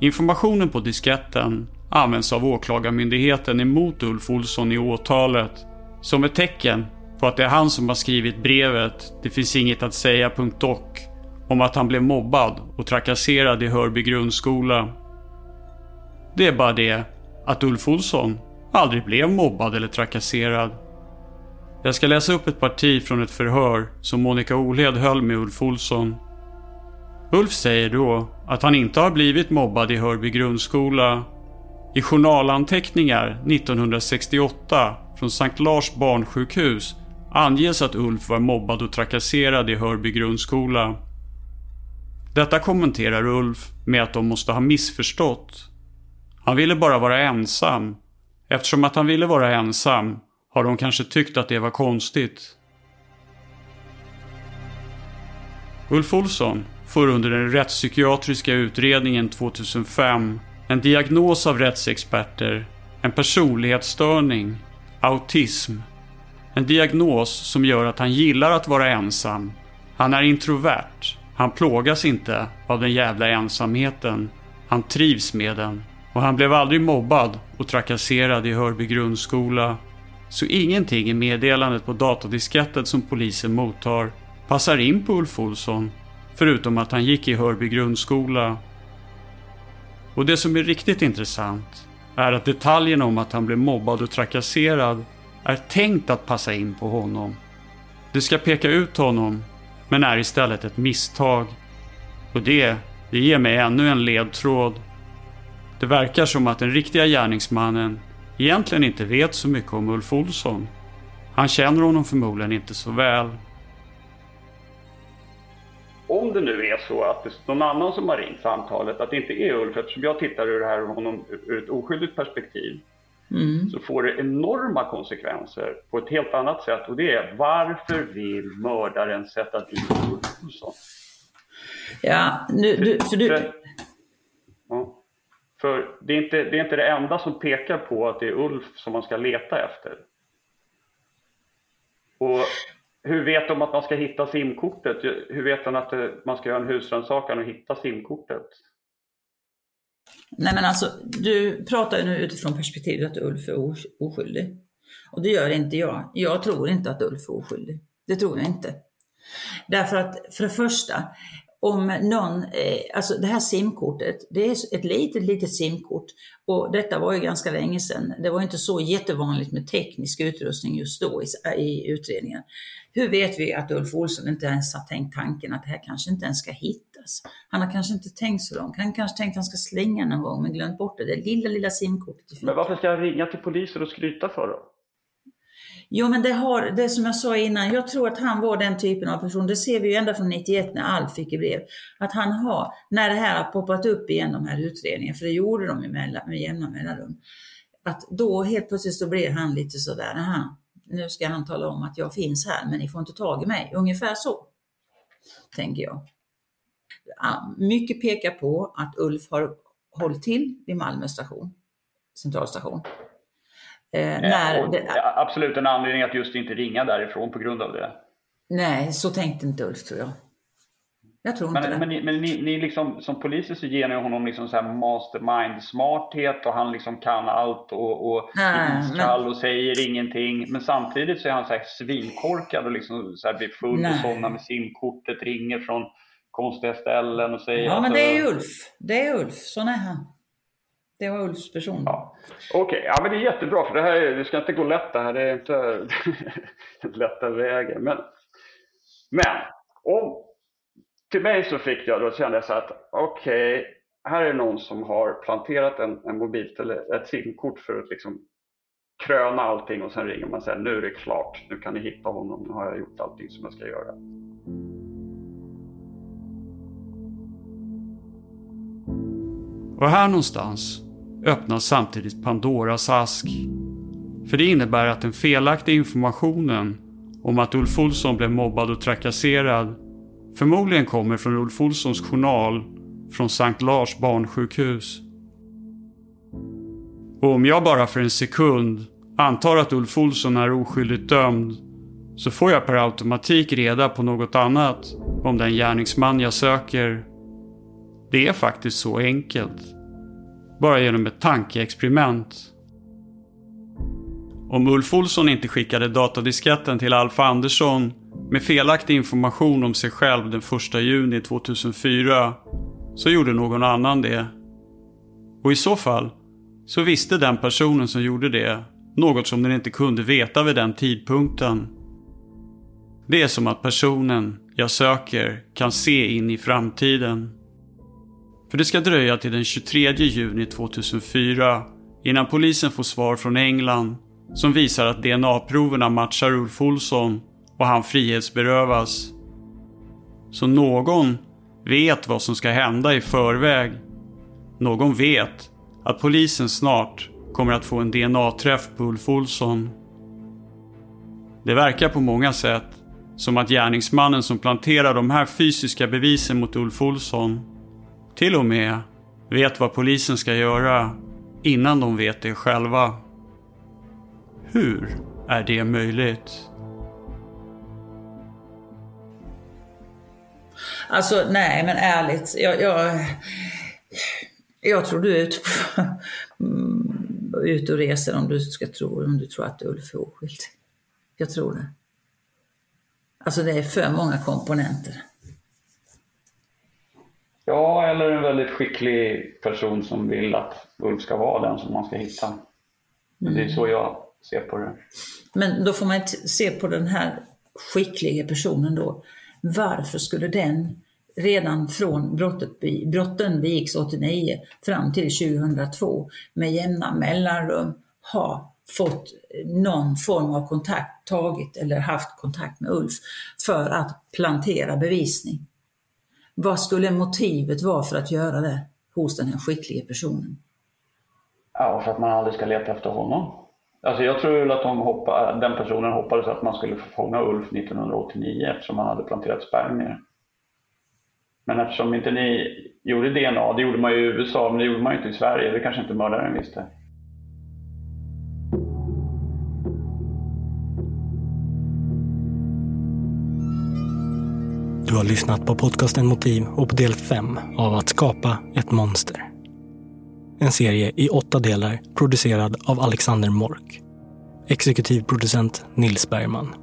Informationen på disketten används av Åklagarmyndigheten emot Ulf Olsson i åtalet som ett tecken på att det är han som har skrivit brevet “Det finns inget att säga.doc” om att han blev mobbad och trakasserad i Hörby grundskola. Det är bara det att Ulf Olsson aldrig blev mobbad eller trakasserad. Jag ska läsa upp ett parti från ett förhör som Monica Olhed höll med Ulf Olsson. Ulf säger då att han inte har blivit mobbad i Hörby grundskola. I journalanteckningar 1968 från Sankt Lars barnsjukhus anges att Ulf var mobbad och trakasserad i Hörby grundskola. Detta kommenterar Ulf med att de måste ha missförstått. Han ville bara vara ensam. Eftersom att han ville vara ensam har de kanske tyckt att det var konstigt. Ulf Olsson får under den rättspsykiatriska utredningen 2005 en diagnos av rättsexperter, en personlighetsstörning, autism. En diagnos som gör att han gillar att vara ensam. Han är introvert. Han plågas inte av den jävla ensamheten. Han trivs med den. Och han blev aldrig mobbad och trakasserad i Hörby grundskola så ingenting i meddelandet på datadisketten som polisen mottar passar in på Ulf Olsson, förutom att han gick i Hörby grundskola. Och det som är riktigt intressant är att detaljerna om att han blev mobbad och trakasserad är tänkt att passa in på honom. Det ska peka ut honom, men är istället ett misstag. Och det, det ger mig ännu en ledtråd. Det verkar som att den riktiga gärningsmannen egentligen inte vet så mycket om Ulf Olsson. Han känner honom förmodligen inte så väl. Om det nu är så att det är någon annan som har ringt samtalet, att det inte är Ulf, eftersom jag tittar ur det här honom ur ett oskyldigt perspektiv, mm. så får det enorma konsekvenser på ett helt annat sätt. Och det är varför vill mördaren sätta dit Ulf Olsson? Ja, nu, du, för du... För, ja. För det är, inte, det är inte det enda som pekar på att det är Ulf som man ska leta efter. Och hur vet de att man ska hitta simkortet? Hur vet de att eh, man ska göra en husrannsakan och hitta simkortet? Nej men alltså, du pratar ju nu utifrån perspektivet att Ulf är oskyldig. Och det gör inte jag. Jag tror inte att Ulf är oskyldig. Det tror jag inte. Därför att för det första, om någon, eh, alltså det här simkortet, det är ett litet, litet simkort och detta var ju ganska länge sedan. Det var inte så jättevanligt med teknisk utrustning just då i, i utredningen. Hur vet vi att Ulf Olsson inte ens har tänkt tanken att det här kanske inte ens ska hittas? Han har kanske inte tänkt så långt. Han kanske tänkt att han ska slänga någon gång men glömt bort det. Det lilla, lilla simkortet. Men varför ska jag ringa till polisen och skryta för då? Jo men det har, det som jag sa innan, jag tror att han var den typen av person, det ser vi ju ända från 91 när Alf fick i brev, att han har, när det här har poppat upp igen de här utredningarna, för det gjorde de med, med jämna mellanrum, att då helt plötsligt så blir han lite sådär, aha, nu ska han tala om att jag finns här men ni får inte tag i mig, ungefär så, tänker jag. Mycket pekar på att Ulf har hållit till vid Malmö station, centralstation. Eh, när det, absolut en anledning att just inte ringa därifrån på grund av det. Nej, så tänkte inte Ulf tror jag. Jag tror men, inte det. Men, ni, men ni, ni liksom, som poliser så ger ni honom liksom så mastermind-smarthet och han liksom kan allt och, och är iskall men... och säger ingenting. Men samtidigt så är han så här svinkorkad och liksom så här blir full Nej. och somnar med simkortet, ringer från konstiga ställen och säger... Ja, men det är Ulf. Det är Ulf. Sån är han. Det var Ulfs person. Ja. Okej, okay. ja, men det är jättebra för det här det ska inte gå lätt det här. Det är inte lätta vägen. Men, men om, till mig så fick jag då kände jag så att okej, okay, här är någon som har planterat en, en mobiltelefon, ett simkort för att liksom kröna allting och sen ringer man och säger nu är det klart, nu kan ni hitta honom, nu har jag gjort allting som jag ska göra. Och här någonstans öppnas samtidigt Pandoras ask. För det innebär att den felaktiga informationen om att Ulf Olsson blev mobbad och trakasserad förmodligen kommer från Ulf Olssons journal från Sankt Lars barnsjukhus. Och om jag bara för en sekund antar att Ulf Olsson är oskyldigt dömd så får jag per automatik reda på något annat om den gärningsman jag söker. Det är faktiskt så enkelt bara genom ett tankeexperiment. Om Ulf Olsson inte skickade datadisketten till Alf Andersson med felaktig information om sig själv den 1 juni 2004 så gjorde någon annan det. Och i så fall så visste den personen som gjorde det något som den inte kunde veta vid den tidpunkten. Det är som att personen jag söker kan se in i framtiden. För det ska dröja till den 23 juni 2004 innan polisen får svar från England som visar att DNA-proverna matchar Ulf Olsson och han frihetsberövas. Så någon vet vad som ska hända i förväg. Någon vet att polisen snart kommer att få en DNA-träff på Ulf Olsson. Det verkar på många sätt som att gärningsmannen som planterar de här fysiska bevisen mot Ulf Olsson till och med vet vad polisen ska göra innan de vet det själva. Hur är det möjligt? Alltså nej men ärligt, jag, jag, jag tror du är ute, mm, ute och reser om du, ska tro, om du tror att Ulf är oskyldig. Jag tror det. Alltså det är för många komponenter. Ja, eller en väldigt skicklig person som vill att Ulf ska vara den som man ska hitta. Mm. Det är så jag ser på det. Men då får man se på den här skickliga personen då. Varför skulle den redan från brottet, brotten begicks 89 fram till 2002 med jämna mellanrum ha fått någon form av kontakt, tagit eller haft kontakt med Ulf för att plantera bevisning. Vad skulle motivet vara för att göra det hos den här skickliga personen? Ja, för att man aldrig ska leta efter honom. Alltså jag tror att de hoppa, den personen hoppades att man skulle få fånga Ulf 1989 eftersom han hade planterat spermier. Men eftersom inte ni gjorde DNA, det gjorde man ju i USA, men det gjorde man ju inte i Sverige, det kanske inte mördaren visste. Du har lyssnat på podcasten Motiv och på del 5 av Att skapa ett monster. En serie i åtta delar producerad av Alexander Mork. Exekutiv producent Nils Bergman.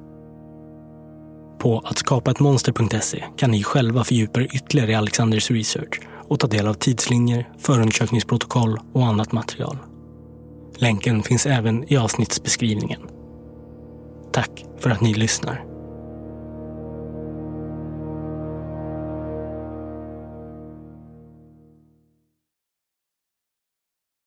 På att skapa kan ni själva fördjupa er ytterligare i Alexanders research och ta del av tidslinjer, förundersökningsprotokoll och annat material. Länken finns även i avsnittsbeskrivningen. Tack för att ni lyssnar.